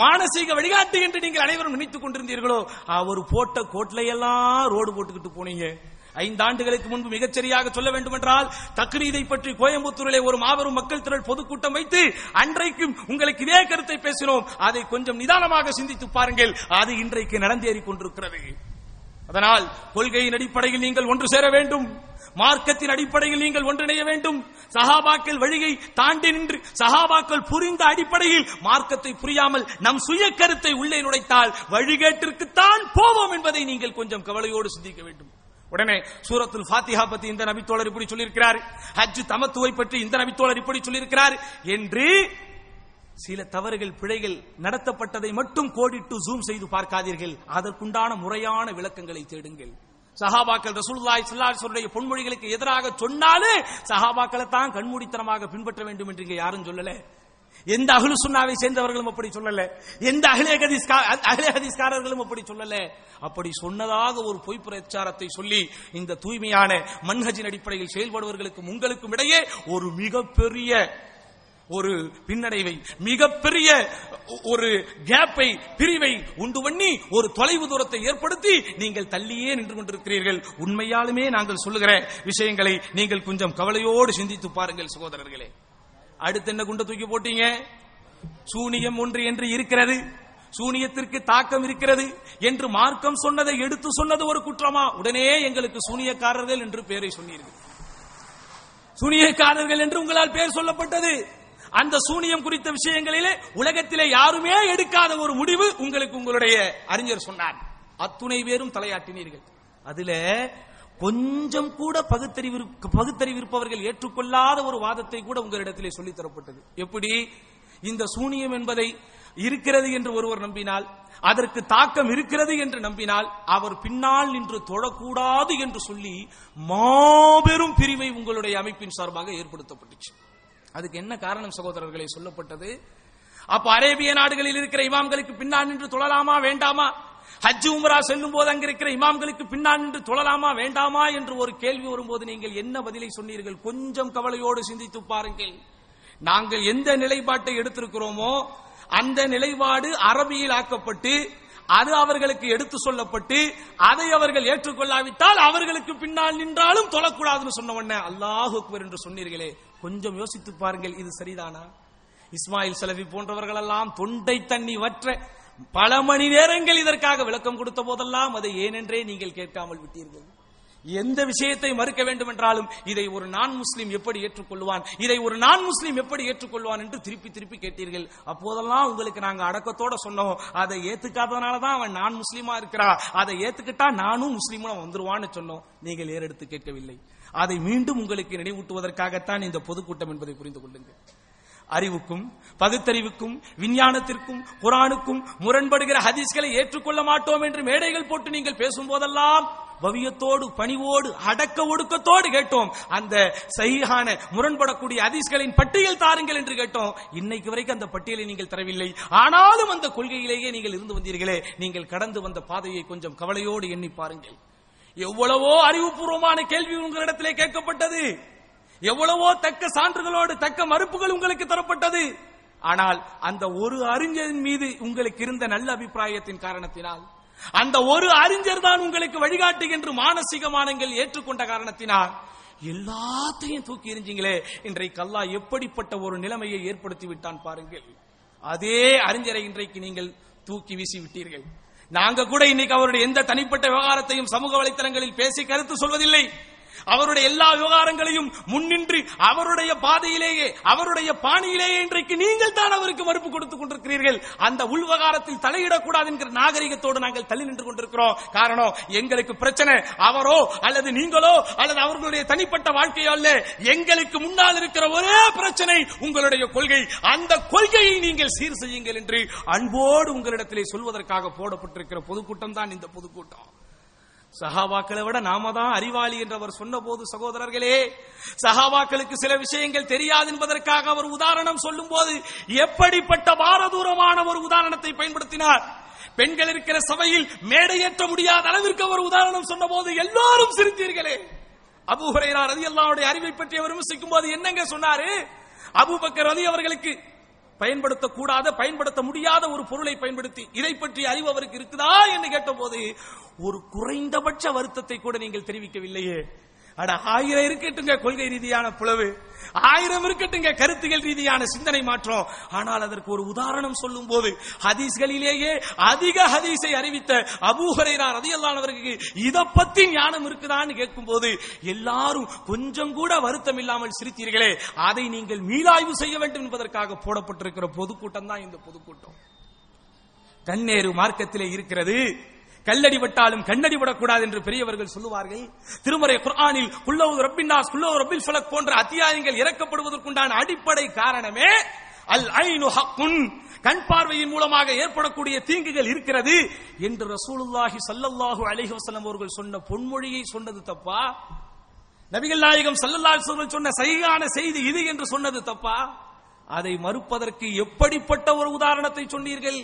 மானசீக வழிகாட்டு என்று நீங்கள் அனைவரும் நினைத்துக் கொண்டிருந்தீர்களோ அவர் போட்ட கோட்லையெல்லாம் ரோடு போட்டுக்கிட்டு போனீங்க. ஐந்து ஆண்டுகளுக்கு முன்பு மிகச்சரியாக சொல்ல வேண்டும் என்றால் தக்ரீதை பற்றி கோயம்புத்தூரிலே ஒரு மாபெரும் மக்கள் திரள் பொதுக்கூட்டம் வைத்து அன்றைக்கும் உங்களுக்கு இதே கருத்தை பேசினோம். அதை கொஞ்சம் நிதானமாக சிந்தித்து பாருங்கள். அது இன்றைக்கு நடந்தேறிக் கொண்டிருக்கிறது. அதனால் கொள்கையின் அடிப்படையில் நீங்கள் ஒன்று சேர வேண்டும். மார்க்கத்தின் அடிப்படையில் நீங்கள் ஒன்றிணைய வேண்டும். சஹாபாக்கள் வழியை தாண்டி நின்று சஹாபாக்கள் புரிந்த அடிப்படையில் மார்க்கத்தை புரியாமல் நம் சுய கருத்தை உள்ளே நுழைத்தால் வழிகேட்டிற்குத்தான் போவோம் என்பதை நீங்கள் கொஞ்சம் கவலையோடு சிந்திக்க வேண்டும். உடனே சூரத்துல் ஃபாத்திஹா பத்தி இந்த நபித்தோழர் இப்படி சொல்லியிருக்கிறார். ஹஜ் தமத்துவை பற்றி இந்த நபித்தோழர் இப்படி சொல்லியிருக்கிறார் என்று சில தவறுகள் பிழைகள் நடத்தப்பட்டதை மட்டும் கோடிட்டு ஜூம் செய்து பார்க்காதீர்கள். அதற்குண்டான முறையான விளக்கங்களை தேடுங்கள். சஹாபாக்கள் ரசூல்லாய் ஸல்லல்லாஹு பொன்மொழிகளுக்கு எதிராக சொன்னாலே சஹாபாக்களை தான் கண்மூடித்தனமாக பின்பற்ற வேண்டும் என்று இங்கே யாரும் சொல்லல. எந்த அகலு சுண்ணாவை சேர்ந்தவர்களும் அப்படி சொல்லல. எந்த அகிலே அகிலே ஹதீஸ்காரர்களும் அப்படி சொல்லல. அப்படி சொன்னதாக ஒரு பொய் பிரச்சாரத்தை சொல்லி இந்த தூய்மையான மன்ஹஜின் அடிப்படையில் செயல்படுவர்களுக்கும் உங்களுக்கும் இடையே ஒரு மிகப்பெரிய ஒரு பின்னடைவை மிகப்பெரிய ஒரு கேப்பை பிரிவை உண்டு பண்ணி ஒரு தொலைவு தூரத்தை ஏற்படுத்தி நீங்கள் தள்ளியே நின்று கொண்டிருக்கிறீர்கள். உண்மையாலுமே நாங்கள் சொல்லுகிற விஷயங்களை நீங்கள் கொஞ்சம் கவலையோடு சிந்தித்து பாருங்கள் சகோதரர்களே. அடுத்து என்ன குண்ட தூக்கி போட்டீங்க? சூனியம் ஒன்று என்று இருக்கிறது. சூனியத்திற்கு தாக்கம் இருக்கிறது என்று மார்க்கம் சொன்னதை எடுத்து சொன்னது ஒரு குற்றமா? உடனே எங்களுக்கு சூனியக்காரர்கள் என்று பெயரை சொன்னீர்கள். சூனியக்காரர்கள் என்று உங்களால் பெயர் சொல்லப்பட்டது. அந்த சூனியம் குறித்த விஷயங்களிலே உலகத்திலே யாருமே எடுக்காத ஒரு முடிவு உங்களுக்கு உங்களுடைய அறிஞர் சொன்னார். அத்துணை பேரும் தலையாட்டினீர்கள். அதுல கொஞ்சம் கூட பகுத்தறிவு பகுத்தறிவு இருப்பவர்கள் ஏற்றுக்கொள்ளாத ஒரு வாதத்தை கூட உங்களிடத்திலே சொல்லித் தரப்பட்டது. எப்படி? இந்த சூனியம் என்பதை இருக்கிறது என்று ஒருவர் நம்பினால் அதற்கு தாக்கம் இருக்கிறது என்று நம்பினால் அவர் பின்னால் நின்று தொழக்கூடாது என்று சொல்லி மாபெரும் பிரிவை உங்களுடைய அமைப்பின் சார்பாக ஏற்படுத்தப்பட்டுச்சு. அதுக்கு என்ன காரணம் சகோதரர்களை சொல்லப்பட்டது? அப்ப அரேபிய நாடுகளில் இருக்கிற இமாம்களுக்கு பின்னால் நின்று தொழலாமா வேண்டாமா? ஹஜ் உம்ரா செல்லும் போது அங்க இருக்கிற இமாம்களுக்கு பின்னால் நின்று தொழலாமா வேண்டாமா என்று ஒரு கேள்வி வரும்போது நீங்கள் என்ன பதிலை சொன்னீர்கள்? கொஞ்சம் கவலையோடு சிந்தித்து பாருங்கள். நாங்கள் எந்த நிலைப்பாட்டை எடுத்திருக்கிறோமோ அந்த நிலைப்பாடு அரபியில் ஆக்கப்பட்டு அது அவர்களுக்கு எடுத்து சொல்லப்பட்டு அதை அவர்கள் ஏற்றுக்கொள்ளாவிட்டால் அவர்களுக்கு பின்னால் நின்றாலும் தொழக்கூடாதுன்னு சொன்ன உடனே அல்லாஹ் அக்பர் என்று சொன்னீர்களே கொஞ்சம் யோசித்து பாருங்கள் இது சரிதானா? இஸ்மாயில் சலவி போன்றவர்கள் எல்லாம் தொண்டை தண்ணி வற்ற பல மணி நேரங்கள் இதற்காக விளக்கம் கொடுத்த போதெல்லாம் அதை ஏனென்றே நீங்கள் கேட்காமல் விட்டீர்கள். எந்த விஷயத்தை மறுக்க வேண்டும் என்றாலும் இதை ஒரு நான் முஸ்லீம் எப்படி ஏற்றுக்கொள்வான் இதை ஒரு நான் முஸ்லீம் எப்படி ஏற்றுக்கொள்வான் என்று திருப்பி திருப்பி கேட்டீர்கள். அப்போதெல்லாம் உங்களுக்கு நாங்க அடக்கத்தோட சொன்னோம். அதை ஏத்துக்காதனால தான் அவன் நான் முஸ்லீமா இருக்கிறா. அதை ஏத்துக்கிட்டா நானும் முஸ்லீமா வந்துருவான்னு சொன்னோம். நீங்கள் ஏறெடுத்து கேட்கவில்லை. அதை மீண்டும் உங்களுக்கு நினைவூட்டுவதற்காகத்தான் இந்த பொதுக்கூட்டம் என்பதை புரிந்து கொள்ளுங்கள். அறிவுக்கும் பகுத்தறிவுக்கும் விஞ்ஞானத்திற்கும் குரானுக்கும் முரண்படுகிற ஹதீஸ்களை ஏற்றுக்கொள்ள மாட்டோம் என்று மேடைகள் போட்டு நீங்கள் பேசும் போதெல்லாம் பவியத்தோடு பணிவோடு அடக்க ஒடுக்கத்தோடு கேட்டோம். அந்த சகிஹான முரண்படக்கூடிய அதிஸ்களின் பட்டியல் தாருங்கள் என்று கேட்டோம். இன்னைக்கு வரைக்கும் அந்த பட்டியலை நீங்கள் தரவில்லை. ஆனாலும் அந்த கொள்கையிலேயே நீங்கள் இருந்து வந்தீர்களே. நீங்கள் கடந்து வந்த பாதையை கொஞ்சம் கவலையோடு எண்ணி பாருங்கள். எவ்வளவோ அறிவுபூர்வமான கேள்வி உங்களிடத்திலே கேட்கப்பட்டது. எவ்வளவோ தக்க சான்றுகளோடு தக்க மறுப்புகள் உங்களுக்கு தரப்பட்டது. ஆனால் அந்த ஒரு அறிஞரின் மீது உங்களுக்கு இருந்த நல்ல அபிப்பிராயத்தின் காரணத்தினால் அந்த ஒரு அறிஞர் தான் உங்களுக்கு வழிகாட்டு என்று மானசீகமானங்கள் ஏற்றுக்கொண்ட காரணத்தினால் எல்லாத்தையும் தூக்கி எறிஞ்சிங்களே இன்றைக்கு அல்லா எப்படிப்பட்ட ஒரு நிலைமையை ஏற்படுத்தி விட்டான் பாருங்கள். அதே அறிஞரை இன்றைக்கு நீங்கள் தூக்கி வீசி விட்டீர்கள். நாங்க கூட இன்னைக்கு அவருடைய எந்த தனிப்பட்ட விவகாரத்தையும் சமூக வலைத்தளங்களில் பேசி கருத்து சொல்வதில்லை. அவருடைய எல்லா விவகாரங்களையும் முன்னின்று அவருடைய பாதையிலேயே அவருடைய பாணியிலேயே இன்றைக்கு நீங்கள் தான் அவருக்கு மறுப்பு கொடுத்துக் கொண்டிருக்கிறீர்கள். அந்த உள்வகாரத்தில் தலையிடக்கூடாது என்கிற நாகரிகத்தோடு நாங்கள் தள்ளி நின்று கொண்டிருக்கிறோம். காரணம் எங்களுக்கு பிரச்சனை அவரோ அல்லது நீங்களோ அல்லது அவர்களுடைய தனிப்பட்ட வாழ்க்கையோ அல்ல. எங்களுக்கு முன்னால் இருக்கிற ஒரே பிரச்சனை உங்களுடைய கொள்கை. அந்த கொள்கையை நீங்கள் சீர் செய்யுங்கள் என்று அன்போடு உங்களிடத்திலே சொல்வதற்காக போடப்பட்டிருக்கிற பொதுக்கூட்டம் தான் இந்த பொதுக்கூட்டம். சஹாபாக்களை விட நாம தான் அறிவாளி என்று அவர் சொன்னபோது சகோதரர்களே சஹாபாக்களுக்கு சில விஷயங்கள் தெரியாது என்பதற்காக அவர் உதாரணம் சொல்லும் போது எப்படிப்பட்ட பாரதூரமான ஒரு உதாரணத்தை பயன்படுத்தினார். பெண்கள் இருக்கிற சபையில் மேடையேற்ற முடியாத அளவிற்கு அவர் உதாரணம் சொன்னபோது எல்லாரும் சிரித்தீர்களே. அபு ஹுரைரா ரதி அல்லாவுடைய அறிவை பற்றி அவர் விமர்சிக்கும் போது என்னங்க சொன்னாரு? அபுபக்கர் ரதி அவர்களுக்கு பயன்படுத்தக்கூடாத பயன்படுத்த முடியாத ஒரு பொருளை பயன்படுத்தி இதை பற்றி அறிவு அவருக்கு இருக்குதா என்று கேட்டபோது ஒரு குறைந்தபட்ச வருத்தத்தை கூட நீங்கள் தெரிவிக்கவில்லையே. அட ஆயிரம் இருக்கட்டுங்க கொள்கை ரீதியான புலவு. ஆயிரம் இருக்கட்டுங்க கருத்துகள் ரீதியான சிந்தனை மாற்றம். ஆனால் அதற்கு ஒரு உதாரணம் சொல்லும் போது ஹதீஸ்களிலேயே அதிக ஹதீஸை அறிவித்த அபூஹரைரா ரதியல்லானவருக்கு இதை பத்தி ஞானம் இருக்குதான்னு கேட்கும் போது எல்லாரும் கொஞ்சம் கூட வருத்தம் இல்லாமல் சிரித்தீர்களே அதை நீங்கள் மீளாய்வு செய்ய வேண்டும் என்பதற்காக போடப்பட்டிருக்கிற பொதுக்கூட்டம் தான் இந்த பொதுக்கூட்டம். கண்ணேறு மார்க்கத்திலே இருக்கிறது. கல்லடி விட்டாலும் கண்ணடி விடக்கூடாது என்று பெரியவர்கள் சொல்லுவார்கள். திருமறை குர்ஆனில் குல்லவு ரப்பின்னாஸ் குல்லவு ரப்பில் ஃபலக் போன்ற அத்தியாயங்கள் இறக்கப்படுவதற்குண்டான அடிப்படை காரணமே அல் ஐனு ஹக்குன். கண் பார்வையின் மூலமாக ஏற்படக்கூடிய தீங்குகள் இருக்கிறது என்று ரசூலுல்லாஹி சல்லல்லாஹு அலைஹி வஸல்லம் அவர்கள் சொன்ன பொன்மொழியை சொன்னது தப்பா? நபிகள் நாயகம் ஸல்லல்லாஹு அலைஹி சொன்ன சரியான செய்தி இது என்று சொன்னது தப்பா? அதை மறுப்பதற்கு எப்படிப்பட்ட ஒரு உதாரணத்தை சொன்னீர்கள்?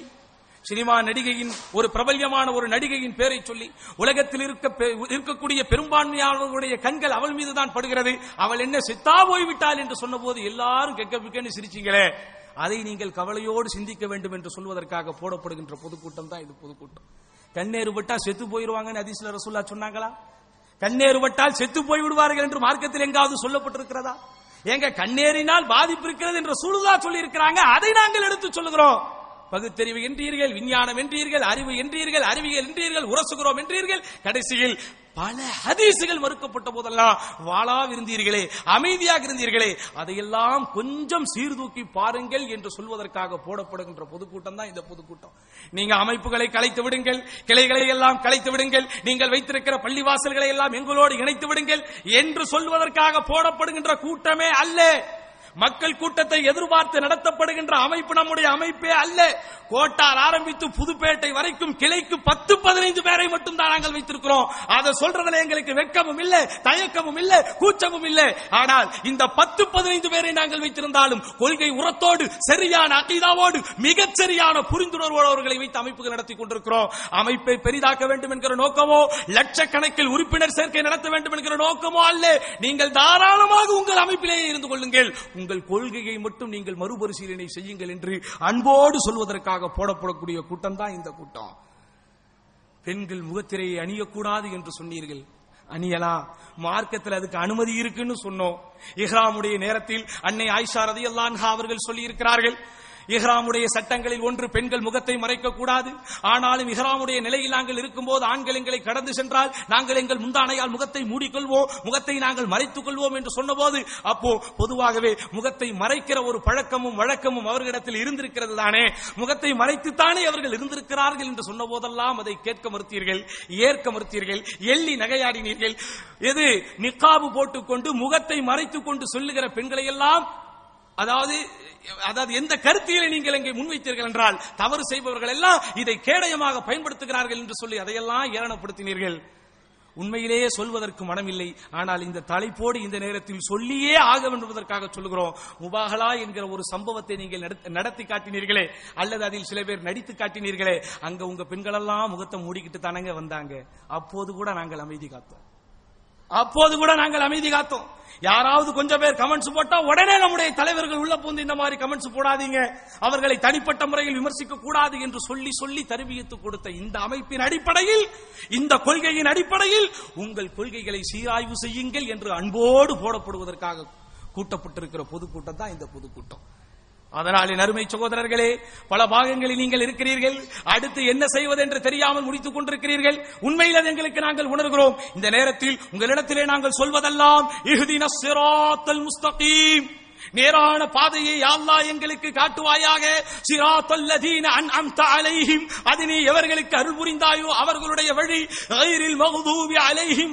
சினிமா நடிகையின் ஒரு பிரபல்யமான ஒரு நடிகையின் பேரை சொல்லி உலகத்தில் இருக்க பெ- இருக்கக்கூடிய பெரும்பான்மையாளர்களுடைய கண்கள் அவள் மீதுதான் படுகிறது. அவள் என்ன செத்தா போய்விட்டாள் என்று சொன்னபோது எல்லாரும் கெக்க பிக்கன்னு சிரிச்சீங்களே. அதை நீங்கள் கவலையோடு சிந்திக்க வேண்டும் என்று சொல்வதற்காக போடப்படுகின்ற பொதுக்கூட்டம் தான் இது பொதுக்கூட்டம். கண்ணேறு பட்டா செத்து போயிருவாங்கன்னு அதிசல ரசூல்லா சொன்னாங்களா? கண்ணேறு பட்டால் செத்து போய் விடுவார்கள் என்று மார்க்கத்தில் எங்காவது சொல்லப்பட்டிருக்கிறதா? எங்க கண்ணேறினால் பாதிப்பு இருக்கிறது என்று சூழ்தா சொல்லி இருக்கிறாங்க அதை நாங்கள் எடுத்து சொல்லுகிறோம். பகுத்தறிவு என்றீர்கள் விஞ்ஞானம் என்றீர்கள் அறிவு என்றீர்கள் அறிவியல் என்றீர்கள் உரசுகிறோம் என்றீர்கள். கடைசியில் பல ஹதீசுகள் மறுக்கப்பட்ட போதெல்லாம் வாழா இருந்தீர்களே அமைதியாக இருந்தீர்களே அதையெல்லாம் கொஞ்சம் சீர்தூக்கி பாருங்கள் என்று சொல்வதற்காக போடப்படுகின்ற பொதுக்கூட்டம் தான் இந்த பொதுக்கூட்டம். நீங்க அமைப்புகளை கலைத்து விடுங்கள் கிளைகளை எல்லாம் கலைத்து விடுங்கள் நீங்கள் வைத்திருக்கிற பள்ளிவாசல்களை எல்லாம் எங்களோடு இணைத்து விடுங்கள் என்று சொல்வதற்காக போடப்படுகின்ற கூட்டமே அல்ல. மக்கள் கூட்டத்தை எதிர்பார்த்து நடத்தப்படுகின்ற அமைப்பு நம்முடைய அமைப்பே அல்ல. கோட்டார் ஆரம்பித்து புதுப்பேட்டை வரைக்கும் கிளைக்கு பத்து பதினைந்து பேரை மட்டும் தான் நாங்கள் வைத்திருக்கிறோம். அதை சொல்றதுல எங்களுக்கு வெட்கமும் இல்லை தயக்கமும் இல்லை கூச்சமும் இல்லை. ஆனால் இந்த பத்து பதினைந்து பேரை நாங்கள் வைத்திருந்தாலும் கொள்கை உரத்தோடு சரியான அகிதாவோடு மிகச் சரியான புரிந்துணர்வோடு அவர்களை வைத்து அமைப்புகள் நடத்தி கொண்டிருக்கிறோம். அமைப்பை பெரிதாக்க வேண்டும் என்கிற நோக்கமோ லட்சக்கணக்கில் உறுப்பினர் சேர்க்கை நடத்த வேண்டும் என்கிற நோக்கமோ அல்ல. நீங்கள் தாராளமாக உங்கள் அமைப்பிலேயே இருந்து கொள்ளுங்கள். உங்கள் கொள்கையை மட்டும் நீங்கள் மறுபரிசீலனை செய்யுங்கள் என்று அன்போடு சொல்வதற்காக போடப்படக்கூடிய கூட்டம் தான் இந்த கூட்டம். பெண்கள் முகத்திரையை அணியக்கூடாது என்று சொன்னீர்கள். அணியலாம் மார்க்கத்தில் அதுக்கு அனுமதி இருக்குன்னு சொன்னோம். இஹ்ராமுடைய நேரத்தில் அன்னை ஆயிஷா ரதியல்லான்ஹா அவர்கள் சொல்லி இருக்கிறார்கள் இஹ்ராமுடைய சட்டங்களில் ஒன்று பெண்கள் முகத்தை மறைக்க கூடாது ஆனாலும் இஹ்ராமுடைய நிலையில் நாங்கள் இருக்கும்போது ஆண்கள் எங்களை கடந்து சென்றால் நாங்கள் எங்கள் முந்தானையால் முகத்தை மூடிக்கொள்வோம் முகத்தை நாங்கள் மறைத்துக் கொள்வோம் என்று சொன்னபோது அப்போ பொதுவாகவே முகத்தை மறைக்கிற ஒரு பழக்கமும் வழக்கமும் அவர்களிடத்தில் இருந்திருக்கிறது தானே. முகத்தை மறைத்துத்தானே அவர்கள் இருந்திருக்கிறார்கள் என்று சொன்ன போதெல்லாம் அதை கேட்க மறுத்தீர்கள் ஏற்க மறுத்தீர்கள் எள்ளி நகையாடினீர்கள். எது? நிக்காபு போட்டுக்கொண்டு முகத்தை மறைத்துக் கொண்டு சொல்லுகிற பெண்களை எல்லாம் அதாவது அதாவது எந்த கருத்தியலை நீங்கள் இங்கே முன்வைத்தீர்கள் என்றால் தவறு செய்பவர்கள் எல்லாம் இதை கேடயமாக பயன்படுத்துகிறார்கள் என்று சொல்லி அதையெல்லாம் ஏளனப்படுத்தினீர்கள். உண்மையிலேயே சொல்வதற்கு மனமில்லை. ஆனால் இந்த தலைப்போடு இந்த நேரத்தில் சொல்லியே ஆக வேண்டுவதற்காக சொல்லுகிறோம். முபாகலா என்கிற ஒரு சம்பவத்தை நீங்கள் நடத்தி காட்டினீர்களே அல்லது அதில் சில பேர் நடித்து காட்டினீர்களே அங்க உங்க பெண்களெல்லாம் முகத்தை மூடிக்கிட்டு தானங்க வந்தாங்க. அப்போது கூட நாங்கள் அமைதி காத்தோம். அப்போது கூட நாங்கள் அமைதி காத்தோம். யாராவது கொஞ்சம் பேர் கமெண்ட்ஸ் போட்டா உடனே நம்முடைய தலைவர்கள் உள்ள பூந்து இந்த மாதிரி கமெண்ட்ஸ் போடாதீங்க. அவர்களை தனிப்பட்ட முறையில் விமர்சிக்க கூடாது என்று சொல்லி சொல்லி தருவியத்து கொடுத்த இந்த அமைப்பின் அடிப்படையில் இந்த கொள்கையின் அடிப்படையில் உங்கள் கொள்கைகளை சீராய்வு செய்யுங்கள் என்று அன்போடு போடப்படுவதற்காக கூட்டப்பட்டிருக்கிற பொதுக்கூட்டம் தான் இந்த பொதுக்கூட்டம். அதனால் என் அருமை சகோதரர்களே பல பாகங்களில் நீங்கள் இருக்கிறீர்கள். அடுத்து என்ன செய்வது என்று தெரியாமல் முடித்துக் கொண்டிருக்கிறீர்கள். உண்மையில் அது எங்களுக்கு நாங்கள் உணர்கிறோம். இந்த நேரத்தில் உங்களிடத்திலே நாங்கள் சொல்வதெல்லாம் இஹ்தின சிராத்தல் முஸ்தகீம். நேரான பாதையை அல்லாஹ் எங்களுக்கு காட்டுவாயாக. சிராத்தல் லதீன அன்அம்த அலைஹிம். அது எவர்களுக்கு அருள் புரிந்தாயோ அவர்களுடைய வழி. கைரில் மகுதூபி அலைஹிம்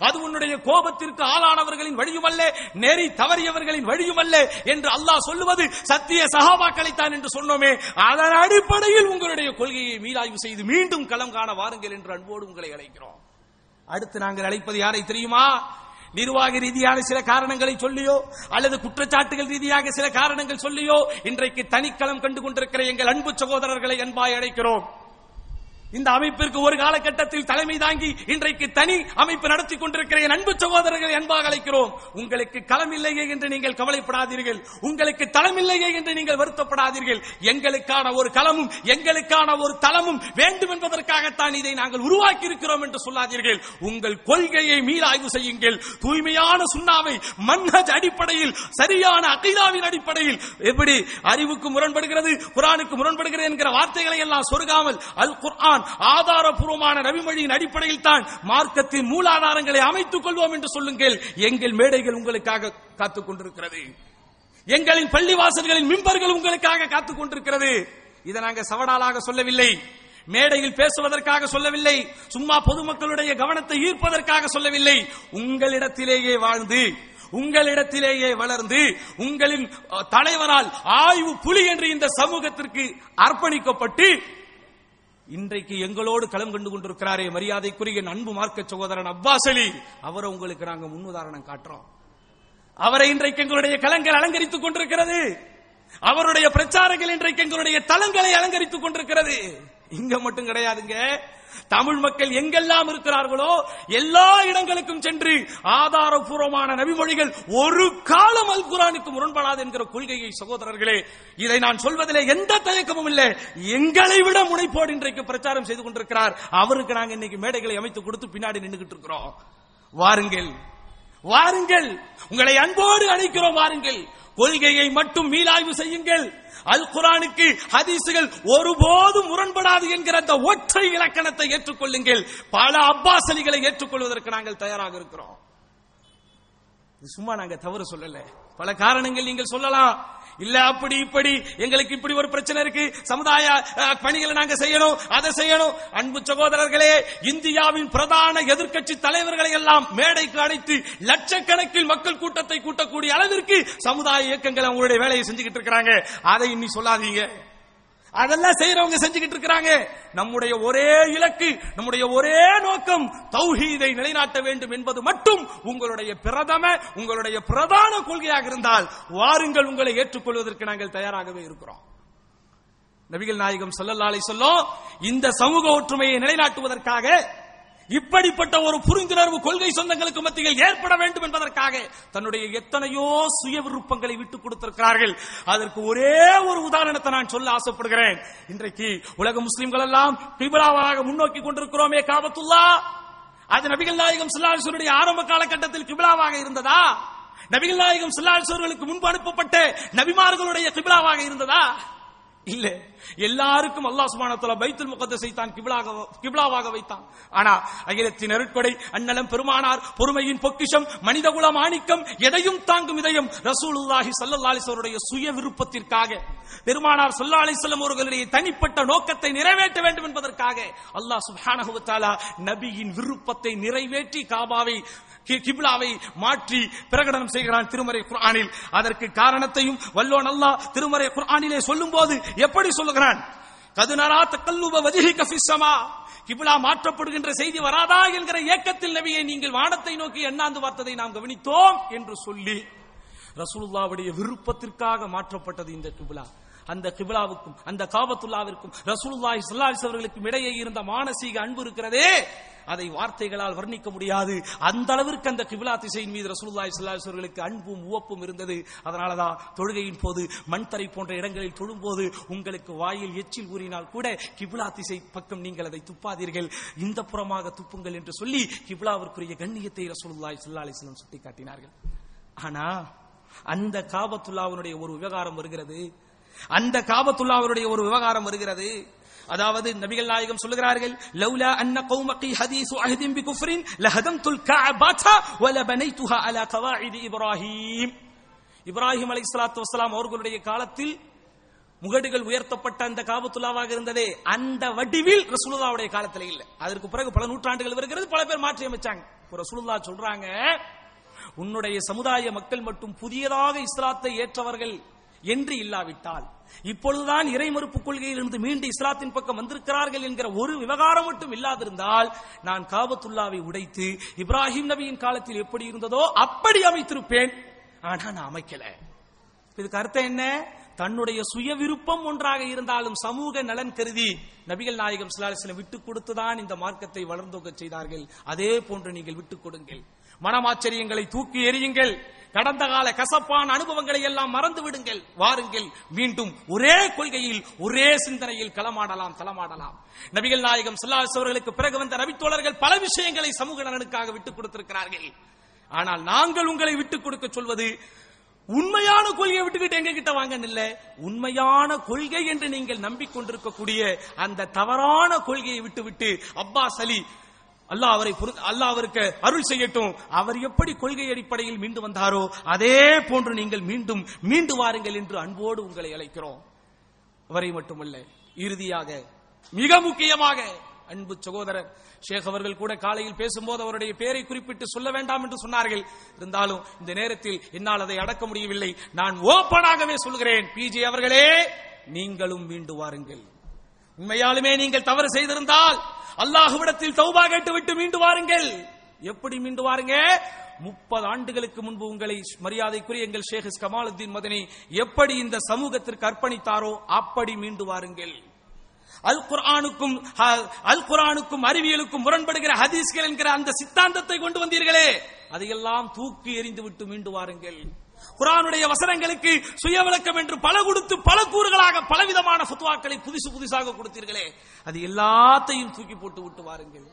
அது உன்னுடைய கோபத்திற்கு ஆளானவர்களின் வழியுமல்ல நெறி தவறியவர்களின் வழியுமல்ல என்று அல்லாஹ் சொல்லுவது சத்திய சகாபாக்களைத்தான் என்று சொன்னோமே. அதன் அடிப்படையில் உங்களுடைய கொள்கையை மீளாய்வு செய்து மீண்டும் களம் காண வாருங்கள் என்று அன்போடு உங்களை அழைக்கிறோம். அடுத்து நாங்கள் அழைப்பது யாரை தெரியுமா? நிர்வாக ரீதியான சில காரணங்களை சொல்லியோ அல்லது குற்றச்சாட்டுகள் ரீதியாக சில காரணங்கள் சொல்லியோ இன்றைக்கு தனிக்களம் கண்டு கொண்டிருக்கிற எங்கள் அன்பு சகோதரர்களை அன்பாய் அழைக்கிறோம். இந்த அமைப்பிற்கு ஒரு காலகட்டத்தில் தலைமை தாங்கி இன்றைக்கு தனி அமைப்பு நடத்தி கொண்டிருக்கிற என் அன்பு சகோதரர்களை அன்பாக அழைக்கிறோம். உங்களுக்கு களமில்லையே என்று நீங்கள் கவலைப்படாதீர்கள். உங்களுக்கு தளமில்லையே என்று நீங்கள் வருத்தப்படாதீர்கள். எங்களுக்கான ஒரு களமும் எங்களுக்கான ஒரு தளமும் வேண்டும் என்பதற்காகத்தான் இதை நாங்கள் உருவாக்கி இருக்கிறோம் என்று சொல்லாதீர்கள். உங்கள் கொள்கையை மீளாய்வு செய்யுங்கள். தூய்மையான சுண்ணாவை மன்ஹஜ் அடிப்படையில் சரியான அகைதாவின் அடிப்படையில் எப்படி அறிவுக்கு முரண்படுகிறது குரானுக்கு முரண்படுகிறது என்கிற வார்த்தைகளை எல்லாம் சொருகாமல் அல் குர்ஆன் ஆதாரபூர்வமான நபிமொழியின் அடிப்படையில் தான் மார்க்கத்தின் மூலாதாரங்களை அமைத்துக் கொள்வோம் என்று சொல்லுங்கள். எங்கள் மேடைகள் உங்களுக்காக காத்துக் கொண்டிருக்கிறது. எங்களின் பள்ளிவாசல்களின் மிம்பர்கள் உங்களுக்காக காத்துக் கொண்டிருக்கிறது. இதை நாங்கள் சவடாலாக சொல்லவில்லை. மேடையில் பேசுவதற்காக சொல்லவில்லை. சும்மா பொதுமக்களுடைய கவனத்தை ஈர்ப்பதற்காக சொல்லவில்லை. உங்களிடத்திலேயே வாழ்ந்து உங்களிடத்திலேயே வளர்ந்து உங்களின் தலைவரால் ஆய்வு புலி என்று இந்த சமூகத்திற்கு அர்ப்பணிக்கப்பட்டு இன்றைக்கு எங்களோடு களம் கண்டு கொண்டிருக்கிறாரே மரியாதைக்குரிய அன்பு மார்க்க சகோதரன் அப்பாஸ் அலி. அவரை உங்களுக்கு நாங்க முன்னுதாரணம் காட்டுறோம். அவரை இன்றைக்கு எங்களுடைய களங்கள் அலங்கரித்துக் கொண்டிருக்கிறது. அவருடைய பிரச்சாரங்கள் இன்றைக்கு எங்களுடைய தளங்களை அலங்கரித்துக் கொண்டிருக்கிறது. இங்க மட்டும் கிடையாதுங்க. தமிழ் மக்கள் எங்கெல்லாம் இருக்கிறார்களோ எல்லா இடங்களுக்கும் சென்று ஆதாரபூர்வமான நபிமொழிகள் ஒரு காலம் அல் குரானுக்கு முரண்படாது என்கிற கொள்கையை சகோதரர்களே இதை நான் சொல்வதிலே எந்த தயக்கமும் இல்லை. எங்களை விட முனைப்போடு இன்றைக்கு பிரச்சாரம் செய்து கொண்டிருக்கிறார். அவருக்கு நாங்கள் இன்னைக்கு மேடைகளை அமைத்து கொடுத்து பின்னாடி நின்றுகிட்டு இருக்கிறோம். வாருங்கள். வாருங்கள். உங்களை அன்போடு அழைக்கிறோம். வாருங்கள். கொள்கையை மட்டும் மீளாய்வு செய்யுங்கள். அல் குரானுக்கு ஹதீசுகள் ஒருபோதும் முரண்படாது என்கிற அந்த ஒற்றை இலக்கணத்தை ஏற்றுக்கொள்ளுங்கள். பல அப்பாசலிகளை ஏற்றுக்கொள்வதற்கு நாங்கள் தயாராக இருக்கிறோம். சும்மா நாங்க தவறு சொல்லல. பல காரணங்கள் நீங்கள் சொல்லலாம். இல்ல அப்படி இப்படி. எங்களுக்கு இப்படி ஒரு பிரச்சனை இருக்கு. சமுதாய பணிகளை நாங்க செய்யணும் அதை செய்யணும். அன்பு சகோதரர்களே இந்தியாவின் பிரதான எதிர்க்கட்சி தலைவர்களை எல்லாம் மேடைக்கு அழைத்து லட்சக்கணக்கில் மக்கள் கூட்டத்தை கூட்டக்கூடிய அளவிற்கு சமுதாய இயக்கங்கள் அவங்களுடைய வேலையை செஞ்சுக்கிட்டு இருக்கிறாங்க. அதை இன்னி சொல்லாதீங்க. அதெல்லாம் செய்யறவங்க செஞ்சுக்கிட்டு இருக்கிறாங்க. நம்முடைய ஒரே இலக்கு நம்முடைய ஒரே நோக்கம் தௌஹீதை நிலைநாட்ட வேண்டும் என்பது மட்டும் உங்களுடைய பிரதம உங்களுடைய பிரதான கொள்கையாக இருந்தால் வாருங்கள் உங்களை ஏற்றுக்கொள்வதற்கு நாங்கள் தயாராகவே இருக்கிறோம். நபிகள் நாயகம் சொல்லல்லாலை சொல்லும் இந்த சமூக ஒற்றுமையை நிலைநாட்டுவதற்காக இப்படிப்பட்ட ஒரு புரிந்துணர்வு கொள்கை சொந்தங்களுக்கு மத்தியில் ஏற்பட வேண்டும் என்பதற்காக தன்னுடைய எத்தனையோ சுய விருப்பங்களை விட்டுக் கொடுத்திருக்கிறார்கள். அதற்கு ஒரே ஒரு உதாரணத்தை நான் சொல்ல ஆசைப்படுகிறேன். இன்றைக்கு உலக முஸ்லிம்கள் எல்லாம் கிபிலாவாக முன்னோக்கி கொண்டிருக்கிறோமே காபத்துல்லா. அது நபிகள் நாயகம் ஸல்லல்லாஹு ஆரம்ப காலகட்டத்தில் கிபிலாவாக இருந்ததா? நபிகள் நாயகம் சில்லாசுவர்களுக்கு முன்பு அனுப்பப்பட்ட நபிமார்களுடைய கிபிலாவாக இருந்ததா? இல்ல. எல்லாருக்கும் அல்லாஹ் சுப்ஹானஹு பைத்துல் முகத்தஸை தான் கிப்லாக வைத்தான். ஆனா அகிலத்தின் அருட்கொடை அன்னலம் பெருமானார் பொறுமையின் பொக்கிஷம் மனிதகுல மாணிக்கம் எதையும் தாங்கும் இதயம் ரசூலுல்லாஹி ஸல்லல்லாஹு சுய விருப்பத்திற்காக பெருமானார் ஸல்லல்லாஹு அலைஹி அவர்களுடைய தனிப்பட்ட நோக்கத்தை நிறைவேற்ற வேண்டும் என்பதற்காக அல்லாஹ் சுப்ஹானஹு நபியின் விருப்பத்தை நிறைவேற்றி காபாவை கிபிலாவை மாற்றி பிரகடனம் செய்கிறான் திருமறை குர்ஆனில். அதற்கு காரணத்தையும் வல்லோன் அல்லாஹ் திருமறை குர்ஆனிலே சொல்லும்போது எப்படி சொல்லுகிறான்? கதுனரா தக்கல்லுப வஜிஹிக ஃபிஸ் ஸமா மாற்றப்படுகின்ற செய்தி வராதா என்கிற ஏக்கத்தில் நபியை நீங்கள் வானத்தை நோக்கி எண்ணாந்து பார்த்ததை நாம் கவனித்தோம் என்று சொல்லி ரசூலுல்லாவுடைய விருப்பத்திற்காக மாற்றப்பட்டது இந்த கிபிலா. அந்த கிபிலாவுக்கும் அந்த காபத்துல்லாவிற்கும் ரசூலுல்லாஹி ஸல்லல்லாஹு அலைஹி அவர்களுக்கும் இடையே இருந்த மானசீக அன்பு இருக்கிறதே. அதை வார்த்தைகளால் வர்ணிக்க முடியாது. அந்த அளவிற்கு அந்த கிபிலா திசையின் மீது ரசூலுல்லாஹி ஸல்லல்லாஹு அன்பும் உவப்பும் இருந்தது. அதனாலதான் தொழுகையின் போது மண்தரை போன்ற இடங்களில் தொழும்போது உங்களுக்கு வாயில் எச்சில் ஊறினால் கூட கிபிலா திசை பக்கம் நீங்கள் அதை துப்பாதீர்கள். இந்த புறமாக துப்புங்கள் என்று சொல்லி கிபிலாவிற்குரிய கண்ணியத்தை ரசூலுல்லாஹி ஸல்லல்லாஹு அலைஹி வஸல்லம் சுட்டிக்காட்டினார்கள். ஆனா அந்த காபத்துல்லாவினுடைய ஒரு விவகாரம் வருகிறது. அந்த காபத்துல்லாவுடைய ஒரு விவகாரம் வருகிறது. அதாவது நபிகள் நாயகம் சொல்லுகிறார்கள் லௌலா அன்ன கௌமகி ஹதீசு அஹ்தின் பிகுஃப்ரின் லஹதம்துல் கஅபத வலபனைதுஹா அலா கவாஇதி இப்ராஹீம். இப்ராஹிம் அலைஹிஸ்ஸலாத்து வஸ்ஸலாம் அவர்களுடைய காலத்தில் முகடுகள் உயர்த்தப்பட்ட அந்த காபத்துல்லாவாக இருந்ததே அந்த வடிவில் ரசூலுல்லாவுடைய காலத்தில் இல்லை. அதற்கு பிறகு பல நூற்றாண்டுகள் வருகிறது பல பேர் மாற்றி அமைச்சாங்க. ரசூலுல்லா சொல்றாங்க உன்னுடைய சமுதாய மக்கள் மட்டும் புதியதாக இஸ்லாத்தை ஏற்றவர்கள் என்று இல்லாவிட்டால் இப்பொழுதுதான் இறைமறுப்பு கொள்கையிலிருந்து மீண்டு இஸ்லாத்தின் பக்கம் வந்திருக்கிறார்கள் என்கிற ஒரு விவகாரம் மட்டும் இல்லாதிருந்தால் நான் காபத்துல்லாவை உடைத்து இப்ராஹிம் நபியின் காலத்தில் எப்படி இருந்ததோ அப்படி அமைத்திருப்பேன். ஆனா நான் அமைக்கல. இதுக்கு அர்த்தம் என்ன? தன்னுடைய சுய விருப்பம் ஒன்றாக இருந்தாலும் சமூக நலன் கருதி நபிகள் நாயகம் சிலாசிலம் விட்டுக் கொடுத்துதான் இந்த மார்க்கத்தை வளர்ந்தோக்க செய்தார்கள். அதே போன்று நீங்கள் விட்டுக் கொடுங்கள். மனமாச்சரியங்களை தூக்கி எறியுங்கள். கடந்த கால கசப்பான அனுபவங்களை எல்லாம் மறந்து விடுங்கள். வாருங்கள் மீண்டும் ஒரே கொள்கையில் ஒரே சிந்தனையில் களமாடலாம் தளமாடலாம் நபிகள் நாயகம் சில்லாஸ் அவர்களுக்கு பிறகு வந்த ரவித்தோழர்கள் பல விஷயங்களை சமூக நலனுக்காக விட்டுக் கொடுத்திருக்கிறார்கள். ஆனால் நாங்கள் உங்களை விட்டுக் கொடுக்க சொல்வது உண்மையான கொள்கையை விட்டுக்கிட்டு எங்க கிட்ட வாங்க இல்ல. உண்மையான கொள்கை என்று நீங்கள் நம்பிக்கொண்டிருக்கக்கூடிய அந்த தவறான கொள்கையை விட்டுவிட்டு அப்பாஸ் அலி அல்லாஹ் அவரை அல்லாஹ் அவருக்கு அருள் செய்யட்டும். அவர் எப்படி கொள்கை அடிப்படையில் மீண்டு வந்தாரோ அதே போன்று நீங்கள் மீண்டும் மீண்டு வாருங்கள் என்று அன்போடு உங்களை அழைக்கிறோம். அவரை மட்டுமல்ல இறுதியாக மிக முக்கியமாக அன்பு சகோதரர் ஷேக் அவர்கள் கூட காலையில் பேசும்போது அவருடைய பெயரை குறிப்பிட்டு சொல்ல வேண்டாம் என்று சொன்னார்கள். இருந்தாலும் இந்த நேரத்தில் என்னால் அதை அடக்க முடியவில்லை. நான் ஓப்பனாகவே சொல்கிறேன். பிஜே அவர்களே நீங்களும் மீண்டு வாருங்கள். உண்மையாலுமே நீங்கள் தவறு செய்திருந்தால் அல்லாஹுவிடத்தில் தௌபா கேட்டுவிட்டு மீண்டு வாருங்கள். எப்படி மீண்டு வாருங்க? முப்பது ஆண்டுகளுக்கு முன்பு உங்களை மரியாதைக்குரிய எங்கள் ஷேக் கமாலுத்தீன் மதனி எப்படி இந்த சமூகத்திற்கு அர்ப்பணித்தாரோ அப்படி மீண்டு வாருங்கள். அல் குர்ஆனுக்கும் அல் குரானுக்கும் அறிவியலுக்கும் முரண்படுகிற ஹதீஸ்கள் என்கிற அந்த சித்தாந்தத்தை கொண்டு வந்தீர்களே. அதையெல்லாம் தூக்கி எறிந்து விட்டு மீண்டு வாருங்கள். குரானுடைய வசனங்களுக்கு சுய விளக்கம் என்று பல கொடுத்து பல கூறுகளாக பலவிதமான ஃபத்வாக்களை புதுசு புதுசாக கொடுத்தீர்களே அது எல்லாத்தையும் தூக்கி போட்டு விட்டு வாருங்கள்.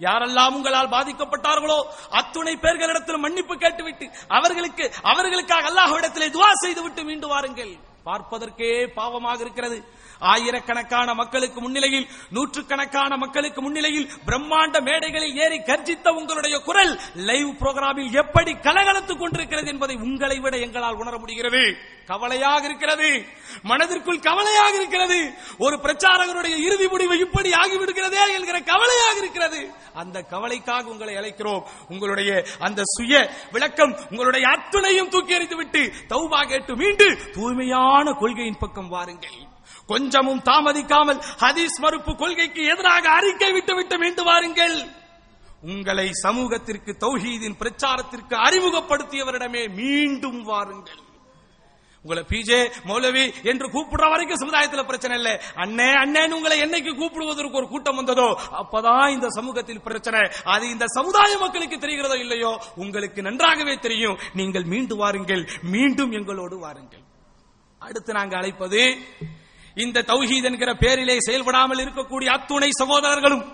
யாரெல்லாம் உங்களால் பாதிக்கப்பட்டார்களோ அத்துணை பேர்களிடத்தில் மன்னிப்பு கேட்டுவிட்டு அவர்களுக்கு அவர்களுக்காக அல்லாஹ்விடத்திலே துவா செய்துவிட்டு மீண்டு வாருங்கள். பார்ப்பதற்கே பாவமாக இருக்கிறது. ஆயிரக்கணக்கான மக்களுக்கு முன்னிலையில் நூற்றுக்கணக்கான மக்களுக்கு முன்னிலையில் பிரம்மாண்ட மேடைகளில் ஏறி கர்ஜித்த உங்களுடைய குரல் லைவ் புரோகிராமில் எப்படி கலகலத்துக் கொண்டிருக்கிறது என்பதை உங்களை விட எங்களால் உணர முடிகிறது. கவலையாக இருக்கிறது. மனதிற்குள் கவலையாக இருக்கிறது. ஒரு பிரச்சாரகருடைய இறுதி முடிவு இப்படி ஆகிவிடுகிறதே என்கிற கவலையாக இருக்கிறது. அந்த கவலைக்காக உங்களை அழைக்கிறோம். உங்களுடைய அந்த சுய விளக்கம் உங்களுடைய அத்துணையும் தூக்கி எறிந்து விட்டு தௌபா கேட்டு மீண்டு தூய்மையான கொள்கையின் பக்கம் வாருங்கள். கொஞ்சமும் தாமதிக்காமல் ஹதீஸ் மறுப்பு கொள்கைக்கு எதிராக அறிக்கை விட்டுவிட்டு மீண்டு வாருங்கள். உங்களை சமூகத்திற்கு தௌஹீதின் பிரச்சாரத்திற்கு அறிமுகப்படுத்தியவரிடமே மீண்டும் வாருங்கள். உங்களை பிஜே மௌலவி என்று கூப்பிடுற வரைக்கும் சமுதாயத்துல பிரச்சனை இல்லை. அண்ணே அண்ணேன்னு உங்களை என்னைக்கு கூப்பிடுவதற்கு ஒரு கூட்டம் வந்ததோ அப்பதான் இந்த சமூகத்தில் பிரச்சனை. அது இந்த சமுதாய மக்களுக்கு தெரிகிறதோ இல்லையோ உங்களுக்கு நன்றாகவே தெரியும். நீங்கள் மீண்டு வாருங்கள். மீண்டும் எங்களோடு வாருங்கள். அடுத்து நாங்கள் அழைப்பது இந்த தௌஹீத் என்கிற பேரிலே செயல்படாமல் இருக்கக்கூடிய அத்துணை சகோதரர்களும்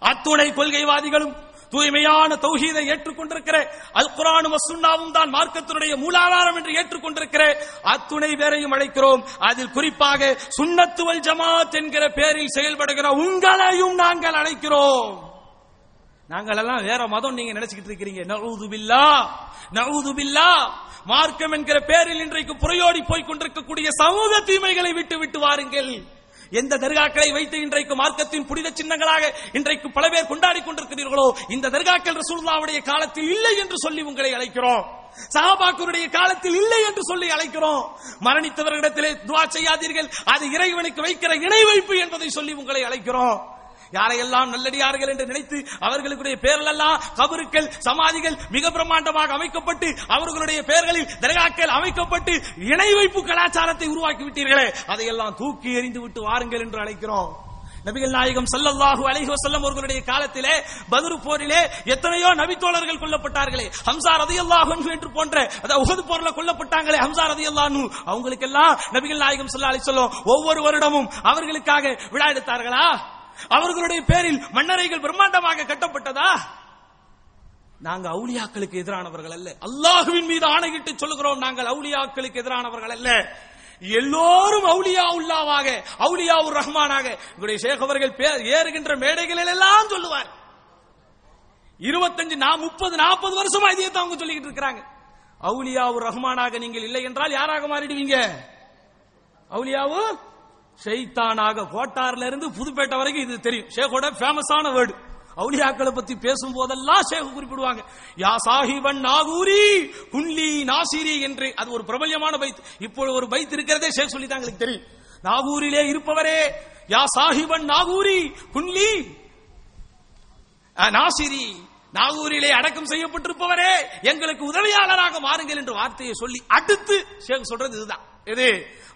அத்துணை கொள்கைவாதிகளும் தூய்மையான தௌஹீதை ஏற்றுக்கொண்டிருக்கிற அல் குரானும் சுண்ணாவும் தான் மார்க்கத்தினுடைய மூலாதாரம் என்று ஏற்றுக்கொண்டிருக்கிற அத்துணை பேரையும் அழைக்கிறோம். அதில் குறிப்பாக சுண்ணத்துவல் ஜமாத் என்கிற பேரில் செயல்படுகிற உங்களையும் நாங்கள் அழைக்கிறோம். நாங்கள் எல்லாம் வேற மதம் நீங்க நினைச்சுக்கிட்டு இருக்கிறீங்க. நவுது பில்லா நவுது பில்லா. மார்க்கம் என்கிற பேரில் இன்றைக்கு புறையோடி போய் கொண்டிருக்கக்கூடிய சமூக தீமைகளை விட்டு விட்டு வாருங்கள். எந்த தர்காக்களை வைத்து இன்றைக்கு மார்க்கத்தின் புனித சின்னங்களாக இன்றைக்கு பல பேர் கொண்டாடி கொண்டிருக்கிறீர்களோ இந்த தர்காக்கள் ரசூல்லாவுடைய காலத்தில் இல்லை என்று சொல்லி உங்களை அழைக்கிறோம். சஹாபாக்களுடைய காலத்தில் இல்லை என்று சொல்லி அழைக்கிறோம். மரணித்தவர்களிடத்திலே துவா செய்யாதீர்கள். அது இறைவனுக்கு வைக்கிற இணை வைப்பு என்பதை சொல்லி உங்களை அழைக்கிறோம். யாரையெல்லாம் நல்லடியார்கள் என்று நினைத்து அவர்களுடைய பெயர்களெல்லாம் கபருக்கள் சமாதிகள் மிக பிரம்மாண்டமாக அமைக்கப்பட்டு அவர்களுடைய பெயர்களில் தர்காக்கள் அமைக்கப்பட்டு இணை வைப்பு கலாச்சாரத்தை உருவாக்கி விட்டீர்களே அதையெல்லாம் தூக்கி எறிந்து விட்டு வாருங்கள் என்று அழைக்கிறோம். நபிகள் நாயகம் சல்லல்லாஹு அலைஹி வஸல்லம் அவர்களுடைய காலத்திலே பதுரு போரிலே எத்தனையோ நபித்தோழர்கள் கொல்லப்பட்டார்களே ஹம்சா ரதியல்லாஹு அன்ஹு என்று போன்ற அதாவது உஹது போர்ல கொல்லப்பட்டாங்களே ஹம்சா ரதியல்லாஹு அன்ஹு அவங்களுக்கெல்லாம் நபிகள் நாயகம் ஸல்லல்லாஹு அலைஹி வஸல்லம் ஒவ்வொரு வருடமும் அவர்களுக்காக விழா எடுத்தார்களா? அவர்களுடைய பேரில் மன்னரைகள் பிரம்மாண்டமாக கட்டப்பட்டதா? நாங்க அவுலியாக்களுக்கு எதிரானவர்கள் அல்ல. அல்லாஹுவின் மீது ஆணையிட்டு சொல்லுகிறோம் நாங்கள் அவுளியாக்களுக்கு எதிரானவர்கள் அல்ல. எல்லோரும் அவுலியா உல்லாவாக அவுலியா உர் ரஹ்மானாக. உங்களுடைய ஷேக் அவர்கள் பேர் ஏறுகின்ற மேடைகளில் எல்லாம் சொல்லுவார். இருபத்தஞ்சு நான் முப்பது நாற்பது வருஷமா இதையே தான் அவங்க சொல்லிக்கிட்டு இருக்கிறாங்க. அவுலியா உர் ரஹ்மானாக நீங்கள் இல்லை என்றால் யாராக மாறிடுவீங்க? அவுலியாவு ஷெய்தானாக கோட்டார்ல இருந்து புதுப்பேட்டை வரைக்கும் இது தெரியும். ஷேகோட ஃபேமஸான வேர்டு அவுலியாக்களை பத்தி பேசும் போதெல்லாம் ஷேக் குறிப்பிடுவாங்க. யா சாஹிபன் நாகூரி குன்லி நாசிரி என்று. அது ஒரு பிரபல்யமான பைத். இப்போ ஒரு பைத் இருக்கிறதே ஷேக் சொல்லி தான் எங்களுக்கு தெரியும். நாகூரிலே இருப்பவரே யா சாஹிபன் நாகூரி குன்லி நாசிரி. நாகூரிலே அடக்கம் செய்யப்பட்டிருப்பவரே எங்களுக்கு உதவியாளராக மாறுங்கள் என்று வார்த்தையை சொல்லி அடுத்து ஷேக் சொல்றது இதுதான். எது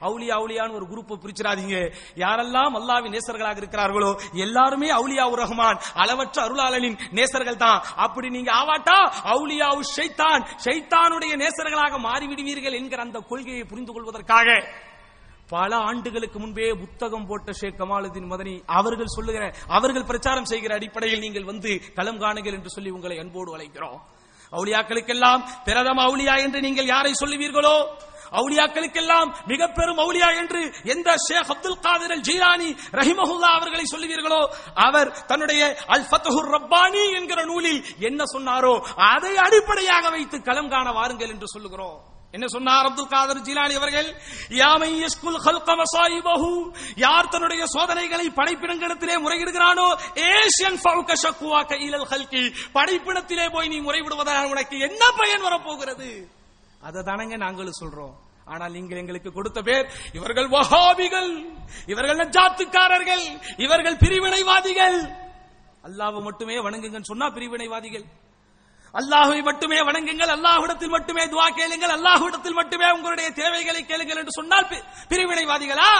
அவுளியா அவுளியான்னு ஒரு குரூப்பை பிரிச்சிடாதீங்க. யாரெல்லாம் அல்லாவின் நேசர்களாக இருக்கிறார்களோ எல்லாருமே அவுளியா ரஹ்மான் அளவற்ற அருளாளனின் நேசர்கள் தான். அப்படி நீங்க ஆவாட்டா? அவுளியா ஷைத்தான். ஷைத்தானுடைய நேசர்களாக மாறிவிடுவீர்கள் என்கிற அந்த கொள்கையை புரிந்து கொள்வதற்காக. பல ஆண்டுகளுக்கு முன்பே புத்தகம் போட்ட ஷேக் கமாலுதீன் மதனி அவர்கள் சொல்லுகிற அவர்கள் பிரச்சாரம் செய்கிற அடிப்படையில் நீங்கள் வந்து களம் காணுங்கள் என்று சொல்லி உங்களை அன்போடு அழைக்கிறோம். அவுளியாக்களுக்கெல்லாம் பிரதம அவுளியா என்று நீங்கள் யாரை சொல்லுவீர்களோ? அவுளியாக்களுக்கெல்லாம் மிக பெரும் அவுளியா என்று எந்த ஷேக் அப்துல் காதிர் அல் ஜீரானி ரஹிமஹுல்லா அவர்களை சொல்லுவீர்களோ அவர் தன்னுடைய அல் ஃபத்ஹுர் ரப்பானி என்கிற நூலில் என்ன சொன்னாரோ அதை அடிப்படையாக வைத்து களம் காண வாருங்கள் என்று சொல்லுகிறோம். என்ன சொன்னார் அப்துல் காதர் ஜிலானி அவர்கள்? யாமை யஸ்குல் ஹல்க மசாயிபஹு யார் தன்னுடைய சோதனைகளை படைப்பினங்களிடத்திலே முறையிடுகிறானோ ஏஷியன் ஃபவுக ஷக்குவா கைலல் ஹல்கி படைப்பினத்திலே போய் நீ முறைவிடுவதால் உனக்கு என்ன பயன் வரப்போகிறது? அதை தானங்க நாங்களும் சொல்றோம். ஆனால் நீங்கள் எங்களுக்கு கொடுத்த பேர் இவர்கள் வஹாபிகள் இவர்கள் ஜாத்துக்காரர்கள் இவர்கள் பிரிவினைவாதிகள். அல்லாஹ்வை மட்டுமே வணங்குங்கன்னு சொன்னா பிரிவினைவாதிகள். அல்லாஹுவை மட்டுமே வணங்குங்கள் அல்லாஹுடத்தில் மட்டுமே துவா கேளுங்கள் அல்லாஹுடத்தில் மட்டுமே உங்களுடைய தேவைகளை கேளுங்கள் என்று சொன்னால் பிரிவினைவாதிகளா?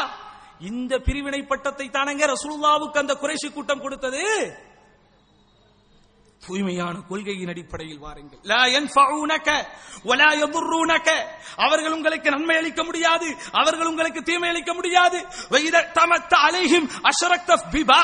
இந்த பிரிவினை பட்டத்தை தானங்க ரசூல்லாவுக்கு அந்த குறைசி கூட்டம் கொடுத்தது. தூய்மையான கொள்கையின் அடிப்படையில் வாருங்கள். லா அவர்கள் உங்களுக்கு நன்மை அளிக்க முடியாது அவர்கள் உங்களுக்கு தீமை அளிக்க முடியாது. தமத்த அலைஹிம் அஷரக்த பிபா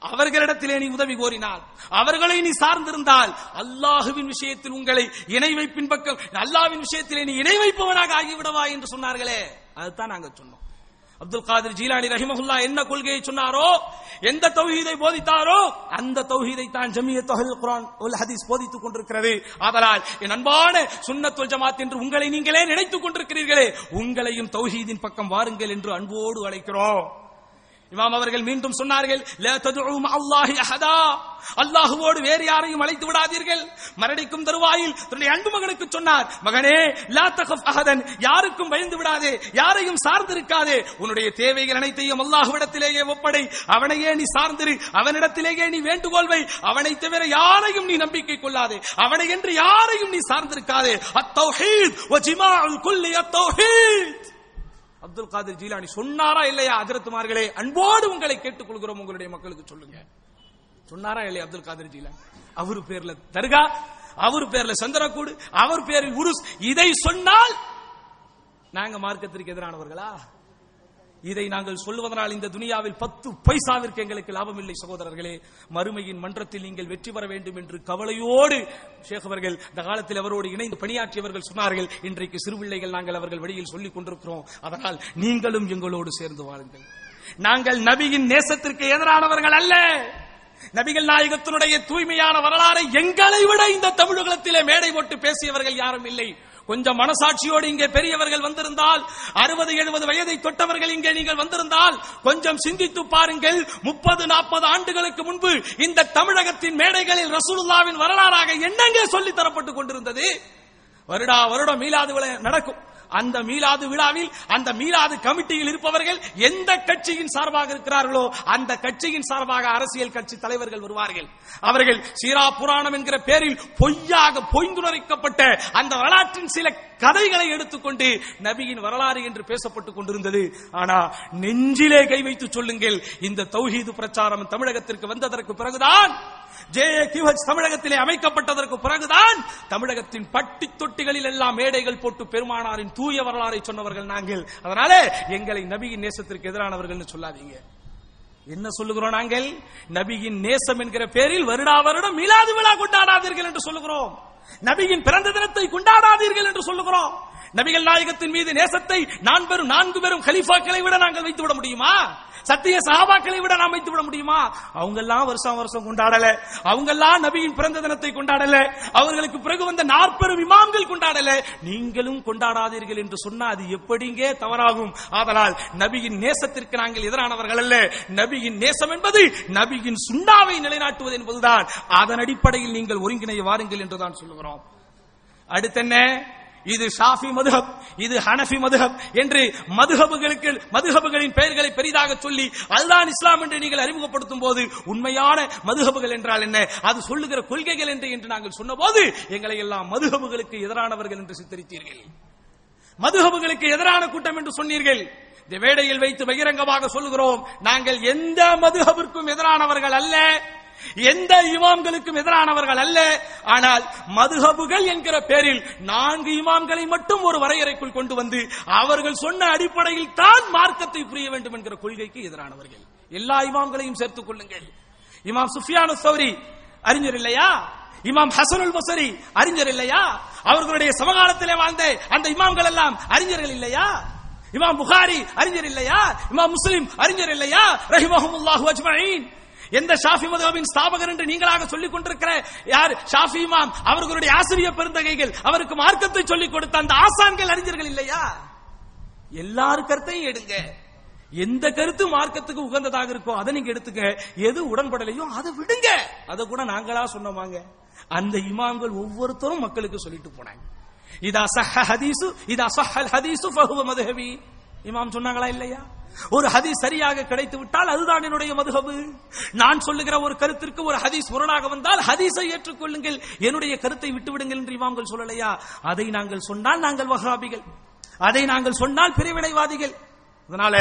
அவர்களிடத்திலே நீ உதவி கோரினால் அவர்களை நீ சார்ந்திருந்தால் அல்லாஹுவின் விஷயத்தில் உங்களை இணை வைப்பின் பக்கம் அல்லாஹ்வின் விஷயத்திலே நீ இணை வைப்பவனாக ஆகிவிடவா என்று சொன்னார்களே. அதுதான் நாங்க சொன்னோம். அப்துல் காதிர் ஜீலானி ரஹிமஹுல்லா என்ன கொள்கையை சொன்னாரோ எந்த தௌஹீதை போதித்தாரோ அந்த தௌஹீதை தான் ஜமியத் அஹ்ல் குரான் உல் ஹதீஸ் போதித்துக் கொண்டிருக்கிறது. ஆதலால் என் அன்பான சுன்னத்துல் ஜமாத் என்று உங்களை நீங்களே நினைத்துக் கொண்டிருக்கிறீர்களே உங்களையும் தௌஹீதின் பக்கம் வாருங்கள் என்று அன்போடு அழைக்கிறோம். இமாம் அவர்கள் மீண்டும் சொன்னார்கள் அஹதா. அல்லாஹுவோடு வேறு யாரையும் அழைத்து விடாதீர்கள். மரணிக்கும் தருவாயில் தன்னுடைய அன்பு மகனுக்கு சொன்னார் மகனே லா தகப் அஹதன் யாருக்கும் பயந்து விடாதே யாரையும் சார்ந்திருக்காதே. உன்னுடைய தேவைகள் அனைத்தையும் அல்லாஹுவிடத்திலேயே ஒப்படை. அவனையே நீ சார்ந்திரு அவனிடத்திலேயே நீ வேண்டுகோள்வை அவனை தவிர யாரையும் நீ நம்பிக்கை கொள்ளாதே. அவனை என்று யாரையும் நீ சார்ந்திருக்காதே. அத்தௌஹீத் வ ஜிமாஉல் குல்லி அத்தௌஹீத் அப்துல் காதிர் ஜீலானி சொன்னாரா இல்லையா? அதிரத்துமார்களே அன்போடு உங்களை கேட்டுக்கொள்கிறோம். உங்களுடைய மக்களுக்கு சொல்லுங்க. சொன்னாரா இல்லையா அப்துல் காதிர் ஜீலானி? அவர் பேர்ல தர்கா அவர் பேர்ல சந்திரக்கூடு அவர் பேரில் உருஸ். இதை சொன்னால் நாங்க மார்க்கத்திற்கு எதிரானவர்களா? இதை நாங்கள் சொல்வதனால் இந்த துனியாவில் பத்து பைசாவிற்கு எங்களுக்கு லாபம் இல்லை சகோதரர்களே. மறுமையின் மன்றத்தில் நீங்கள் வெற்றி பெற வேண்டும் என்று கவலையோடு ஷேக் அவர்கள் இந்த காலத்தில் அவரோடு இணைந்து பணியாற்றியவர்கள் சொன்னார்கள். இன்றைக்கு சிறுபிள்ளைகள் நாங்கள் அவர்கள் வழியில் சொல்லிக் கொண்டிருக்கிறோம். அதனால் நீங்களும் எங்களோடு சேர்ந்து வாருங்கள். நாங்கள் நபியின் நேசத்திற்கு எதிரானவர்கள் அல்ல. நபிகள் நாயகத்தினுடைய தூய்மையான வரலாறை எங்களை விட இந்த தமிழகத்திலே மேடை போட்டு பேசியவர்கள் யாரும் இல்லை. கொஞ்சம் மனசாட்சியோடு இங்கே பெரியவர்கள் வந்திருந்தால் அறுபது எழுபது வயதை தொட்டவர்கள் இங்கே நீங்கள் வந்திருந்தால் கொஞ்சம் சிந்தித்து பாருங்கள். முப்பது நாற்பது ஆண்டுகளுக்கு முன்பு இந்த தமிழகத்தின் மேடைகளில் ரசூலுல்லாவின் வரலாறாக என்னங்க சொல்லி தரப்பட்டுக் கொண்டிருந்தது. வருடா வருடம் மீளாது நடக்கும். அந்த மீலாது விழாவில் அந்த மீலாது கமிட்டியில் இருப்பவர்கள் எந்த கட்சியின் சார்பாக இருக்கிறார்களோ அந்த கட்சியின் சார்பாக அரசியல் கட்சி தலைவர்கள் வருவார்கள். அவர்கள் சீரா புராணம் என்கிற பேரில் பொய்யாக பொய்ந்துணரைக்கப்பட்ட அந்த வரலாற்றின் சில கதைகளை எடுத்துக்கொண்டு நபியின் வரலாறு என்று பேசப்பட்டுக் கொண்டிருந்தது. ஆனா நெஞ்சிலே கை வைத்து சொல்லுங்கள் இந்த தௌஹீது பிரச்சாரம் தமிழகத்திற்கு வந்ததற்கு பிறகுதான் ஜேஏகியூஹெச் தமிழகத்திலே அமைக்கப்பட்டதற்கு பிறகுதான் தமிழகத்தின் பட்டி தொட்டிகளில் எல்லாம் மேடைகள் போட்டு பெருமானாரின் தூய வரலாறை சொன்னவர்கள் நாங்கள். அதனால எங்களை நபியின் நேசத்திற்கு எதிரானவர்கள் சொல்லாதீங்க. என்ன சொல்லுகிறோம் நாங்கள்? நபியின் நேசம் என்கிற பேரில் வருடா வருடம் மீலாது விழா கொண்டாடாதீர்கள் என்று சொல்லுகிறோம். நபியின் பிறந்த தினத்தை கொண்டாடாதீர்கள் என்று சொல்லுகிறோம். நபிகள் நாயகத்தின் மீது நேசத்தை நான் நான்கு பெரும் கலிஃபாக்களை விட நாங்கள் வைத்து விட முடியுமா? சத்திய சஹாபாக்களை விட நாம் வைத்து விட முடியுமா? அவங்க எல்லாம் வருஷம் வருஷம் கொண்டாடல. அவங்க எல்லாம் நபியின் பிறந்த தினத்தை கொண்டாடல. அவர்களுக்கு பிறகு வந்த நாற்பெரும் இமாம்கள் கொண்டாடல. நீங்களும் கொண்டாடாதீர்கள் என்று சொன்னா அது எப்படிங்கே தவறாகும். ஆதலால் நபியின் நேசத்திற்கு நாங்கள் எதிரானவர்கள் அல்ல. நபியின் நேசம் என்பது நபியின் சுண்ணாவை நிலைநாட்டுவது என்பதுதான். அதன் அடிப்படையில் நீங்கள் ஒருங்கிணைய வாருங்கள் என்றுதான் சொல்லுகிறோம். அடுத்தென்ன இது ஷாஃபி மதுஹப் இது ஹனஃபி மதுஹப் என்று மதுஹபுகளுக்கு மதுஹபுகளின் பெயர்களை பெரிதாக சொல்லி அதுதான் இஸ்லாம் என்று நீங்கள் அறிமுகப்படுத்தும் போது உண்மையான மதுஹபுகள் என்றால் என்ன? அது சொல்லுகிற கொள்கைகள் என்று என்று நாங்கள் சொன்னபோது எங்களை எல்லாம் மதுஹபுகளுக்கு எதிரானவர்கள் என்று சித்தரித்தீர்கள். மதுஹபுகளுக்கு எதிரான கூட்டம் என்று சொன்னீர்கள். இந்த வேடையில் வைத்து பகிரங்கமாக சொல்லுகிறோம். நாங்கள் எந்த மதுஹபிற்கும் எதிரானவர்கள் அல்ல. எந்த இமாம்களுக்கும் எதிரானவர்கள் அல்ல. ஆனால் மதுஹபுகள் என்கிற பேரில் நான்கு இமாம்களை மட்டும் ஒரு வரையறைக்குள் கொண்டு வந்து அவர்கள் சொன்ன அடிப்படையில் தான் மார்க்கத்தை புரிய வேண்டும் என்கிற கொள்கைக்கு எதிரானவர்கள். எல்லா இமாம்களையும் சேர்த்துக் கொள்ளுங்கள். இமாம் சுஃபியானு சௌரி அறிஞர் இல்லையா? இமாம் ஹசனுல் பசரி அறிஞர் இல்லையா? அவர்களுடைய சமகாலத்திலே வாழ்ந்த அந்த இமாம்கள் எல்லாம் அறிஞர்கள் இல்லையா? இமாம் புகாரி அறிஞர் இல்லையா? இமாம் முஸ்லிம் அறிஞர் இல்லையா? ரஹிமஹமுல்லாஹு அஜ்மயின் எந்த ஷாஃபி மதுவின் ஸ்தாபகர் என்று நீங்களாக சொல்லிக் கொண்டிருக்கிற யார்? ஷாஃபி இமாம். அவர்களுடைய ஆசிரிய பெருந்தகைகள். அவருக்கு மார்க்கத்தை சொல்லிக் கொடுத்த அந்த ஆசான்கள் அறிஞர்கள் இல்லையா? எல்லாரு கருத்தையும் எடுங்க. எந்த கருத்து மார்க்கத்துக்கு உகந்ததாக இருக்கோ அதை நீங்க எடுத்துக்க. எது உடன்படலையோ அதை விடுங்க. அதை கூட நாங்களா சொன்னோமாங்க. அந்த இமாம்கள் ஒவ்வொருத்தரும் மக்களுக்கு சொல்லிட்டு போனாங்க. இதா சஹ ஹதீசு இதா சஹல் ஹதீசு ஃபஹுவ மதுஹபி. இமாம் சொன்னாங்களா இல்லையா? ஒரு ஹதீஸ் சரியாக கிடைத்து விட்டால் அதுதான் என்னுடைய மதுகபு நான் சொல்லுகிற ஒரு கருத்திற்கு ஒரு ஹதீஸ் முரணாக வந்தால் ஹதீஸை ஏற்றுக்கொள்ளுங்கள். என்னுடைய கருத்தை விட்டுவிடுங்கள் என்று இமாம்கள் சொல்லலையா? அதை நாங்கள் சொன்னால் நாங்கள் வகாபிகள் அதை நாங்கள் சொன்னால் பிரிவினைவாதிகள். அதனால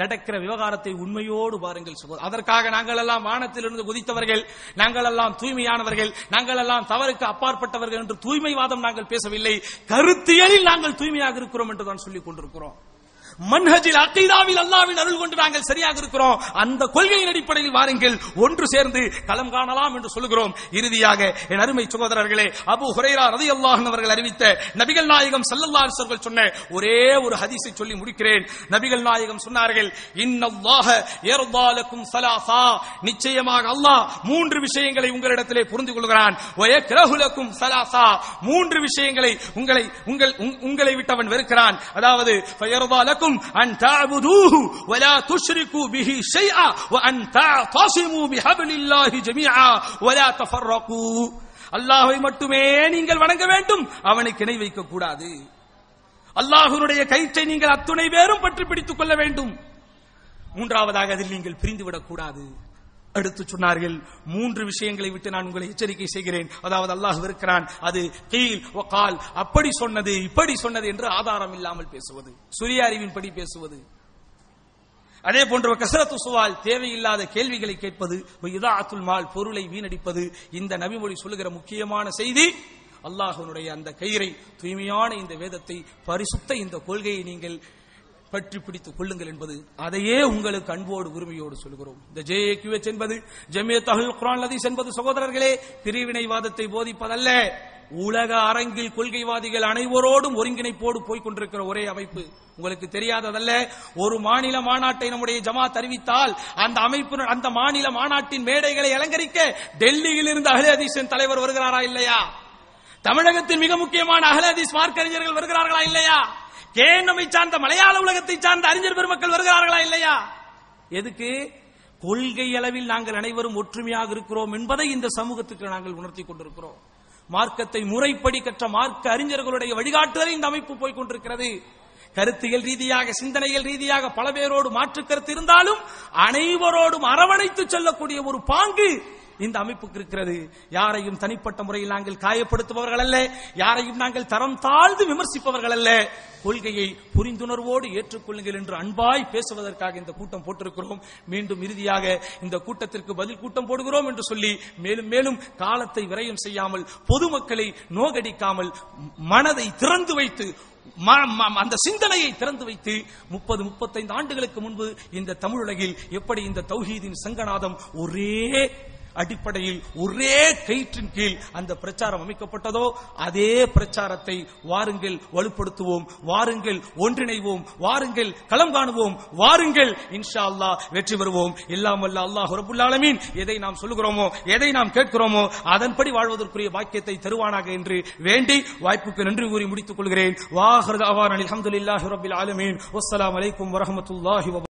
நடக்கிற விவகாரத்தை உண்மையோடு பாருங்கள் சகோதரர் அதற்காக நாங்கள் எல்லாம் வானத்திலிருந்து குதித்தவர்கள் நாங்கள் எல்லாம் தூய்மையானவர்கள் நாங்கள் எல்லாம் தவறுக்கு அப்பாற்பட்டவர்கள் என்று தூய்மைவாதம் நாங்கள் பேசவில்லை. கருத்தியலில் நாங்கள் தூய்மையாக இருக்கிறோம் என்று தான் சொல்லிக் கொண்டிருக்கிறோம். மன்ஹஜில் அக்கீதாவில் அல்லாவின் அருள் கொண்டு நாங்கள் சரியாக இருக்கிறோம். அந்த கொள்கையின் அடிப்படையில் வாருங்கள். ஒன்று சேர்ந்து களம் காணலாம் என்று சொல்லுகிறோம். இறுதியாக என் அருமை சகோதரர்களே அபு ஹுரைரா ரதி அவர்கள் அறிவித்த நபிகள் நாயகம் சல்லல்லா அலைஹி சொன்ன ஒரே ஒரு ஹதீஸை சொல்லி முடிக்கிறேன். நபிகள் நாயகம் சொன்னார்கள் இன்னல்லாஹ யர்தா லக்கும் நிச்சயமாக அல்லாஹ் மூன்று விஷயங்களை உங்களிடத்திலே புரிந்து கொள்கிறான். வயக்ரஹு லக்கும் மூன்று விஷயங்களை உங்களை உங்கள் உங்- உங்களை விட்டவன் வெறுக்கிறான். அதாவது لكم أن تعبدوه ولا تشركوا به شيئا وأن تعتصموا بحبل الله جميعا ولا تفرقوا. அல்லாஹை மட்டுமே நீங்கள் வணங்க வேண்டும். அவனை கிணை வைக்க கூடாது அல்லாஹ்வுடைய கயிற்றை நீங்கள் அத்துணை பேரும் பற்றி பிடித்துக் கொள்ள வேண்டும். மூன்றாவதாக அதில் நீங்கள் பிரிந்து விடக்கூடாது அடுத்து சொன்னார்கள். மூன்று விஷயங்களை விட்டு நான் உங்களை எச்சரிக்கை செய்கிறேன். அதாவது அல்லாஹ் இருக்கிறான் அது கீழ் கால் அப்படி சொன்னது இப்படி சொன்னது என்று ஆதாரம் இல்லாமல் பேசுவது. சுரிய அறிவின் படி பேசுவது. அதே போன்ற கசரத்து சுவால் தேவையில்லாத கேள்விகளை கேட்பது இதாத்துல் மால் பொருளை வீணடிப்பது இந்த நபிமொழி சொல்லுகிற முக்கியமான செய்தி அல்லாஹனுடைய அந்த கயிறை தூய்மையான இந்த வேதத்தை பரிசுத்த இந்த கொள்கையை நீங்கள் பற்றி பிடித்துக் கொள்ளுங்கள் என்பது அதையே உங்களுக்கு அன்போடு உரிமையோடு சொல்கிறோம். இந்த ஜேஏக்யூஎச் என்பது ஜமிய அஹ்ல் குரான் லதீஸ் என்பது சகோதரர்களே பிரிவினைவாதத்தை போதிப்பதல்ல. உலக அரங்கில் கொள்கைவாதிகள் அனைவரோடும் ஒருங்கிணைப்போடு போய்க் கொண்டிருக்கிற ஒரே அமைப்பு உங்களுக்கு தெரியாததல்ல. ஒரு மாநில மாநாட்டை நம்முடைய ஜமா அறிவித்தால் அந்த அமைப்பு அந்த மாநில மாநாட்டின் மேடைகளை அலங்கரிக்க டெல்லியில் இருந்து அகலதீசன் தலைவர் வருகிறாரா இல்லையா? தமிழகத்தின் மிக முக்கியமான அகலதீஸ் மார்க்கறிஞர்கள் வருகிறார்களா இல்லையா? கேன்னமை சார்ந்த மலையாள உலகத்தை சார்ந்த அறிஞர் பெருமக்கள் வருகிறார்களா இல்லையா? எதுக்கு? கொள்கை அளவில் நாங்கள் அனைவரும் ஒற்றுமையாக இருக்கிறோம் என்பதை இந்த சமூகத்துக்கு நாங்கள் உணர்த்தி கொண்டிருக்கிறோம். மார்க்கத்தை முறைப்படி கற்ற மார்க்க அறிஞர்களுடைய வழிகாட்டுதலை இந்த அமைப்பு போய்க் கொண்டிருக்கிறது. கருத்தியல் ரீதியாக சிந்தனைகள் ரீதியாக பல பேரோடு மாற்று கருத்து இருந்தாலும் அனைவரோடும் அரவணைத்து செல்லக்கூடிய ஒரு பாங்கு இந்த அமைப்புக்கு இருக்கிறது. யாரையும் தனிப்பட்ட முறையில் நாங்கள் காயப்படுத்துபவர்கள் அல்ல யாரையும் நாங்கள் தரம் தாழ்ந்து விமர்சிப்பவர்கள் அல்ல கொள்கையை புரிந்துணர்வோடு ஏற்றுக்கொள்ளுங்கள் என்று அன்பாய் பேசுவதற்காக இந்த கூட்டம் போட்டிருக்கிறோம். மீண்டும் இறுதியாக இந்த கூட்டத்திற்கு பதில் கூட்டம் போடுகிறோம் என்று சொல்லி மேலும் மேலும் காலத்தை விரயம் செய்யாமல் பொதுமக்களை நோகடிக்காமல் மனதை திறந்து வைத்து ம- ம- அந்த சிந்தனையை திறந்து வைத்து முப்பது முப்பத்தைந்து ஆண்டுகளுக்கு முன்பு இந்த தமிழுலகில் எப்படி இந்த தௌஹீதின் சங்கநாதம் ஒரே அடிப்படையில் ஒரே கயிற்றின் கீழ் அந்த பிரச்சாரம் அமைக்கப்பட்டதோ அதே பிரச்சாரத்தை வாருங்கள் வலுப்படுத்துவோம் வாருங்கள் ஒன்றிணைவோம் வாருங்கள் களம் காணுவோம் வாருங்கள் இன்ஷா அல்லாஹ் வெற்றி பெறுவோம். எல்லாம் வல்ல அல்லாஹ் ரபுல்லாலமீன் எதை நாம் சொல்லுகிறோமோ எதை நாம் கேட்கிறோமோ அதன்படி வாழ்வதற்குரிய பாக்கியத்தை தருவானாக என்று வேண்டி வாய்ப்புக்கு நன்றி கூறி முடித்துக் கொள்கிறேன். வாஹர் அவான் அலமதுல்லாஹி ரபில் ஆலமீன். வஸ்ஸலாமு அலைக்கும் வரமத்துல்லாஹி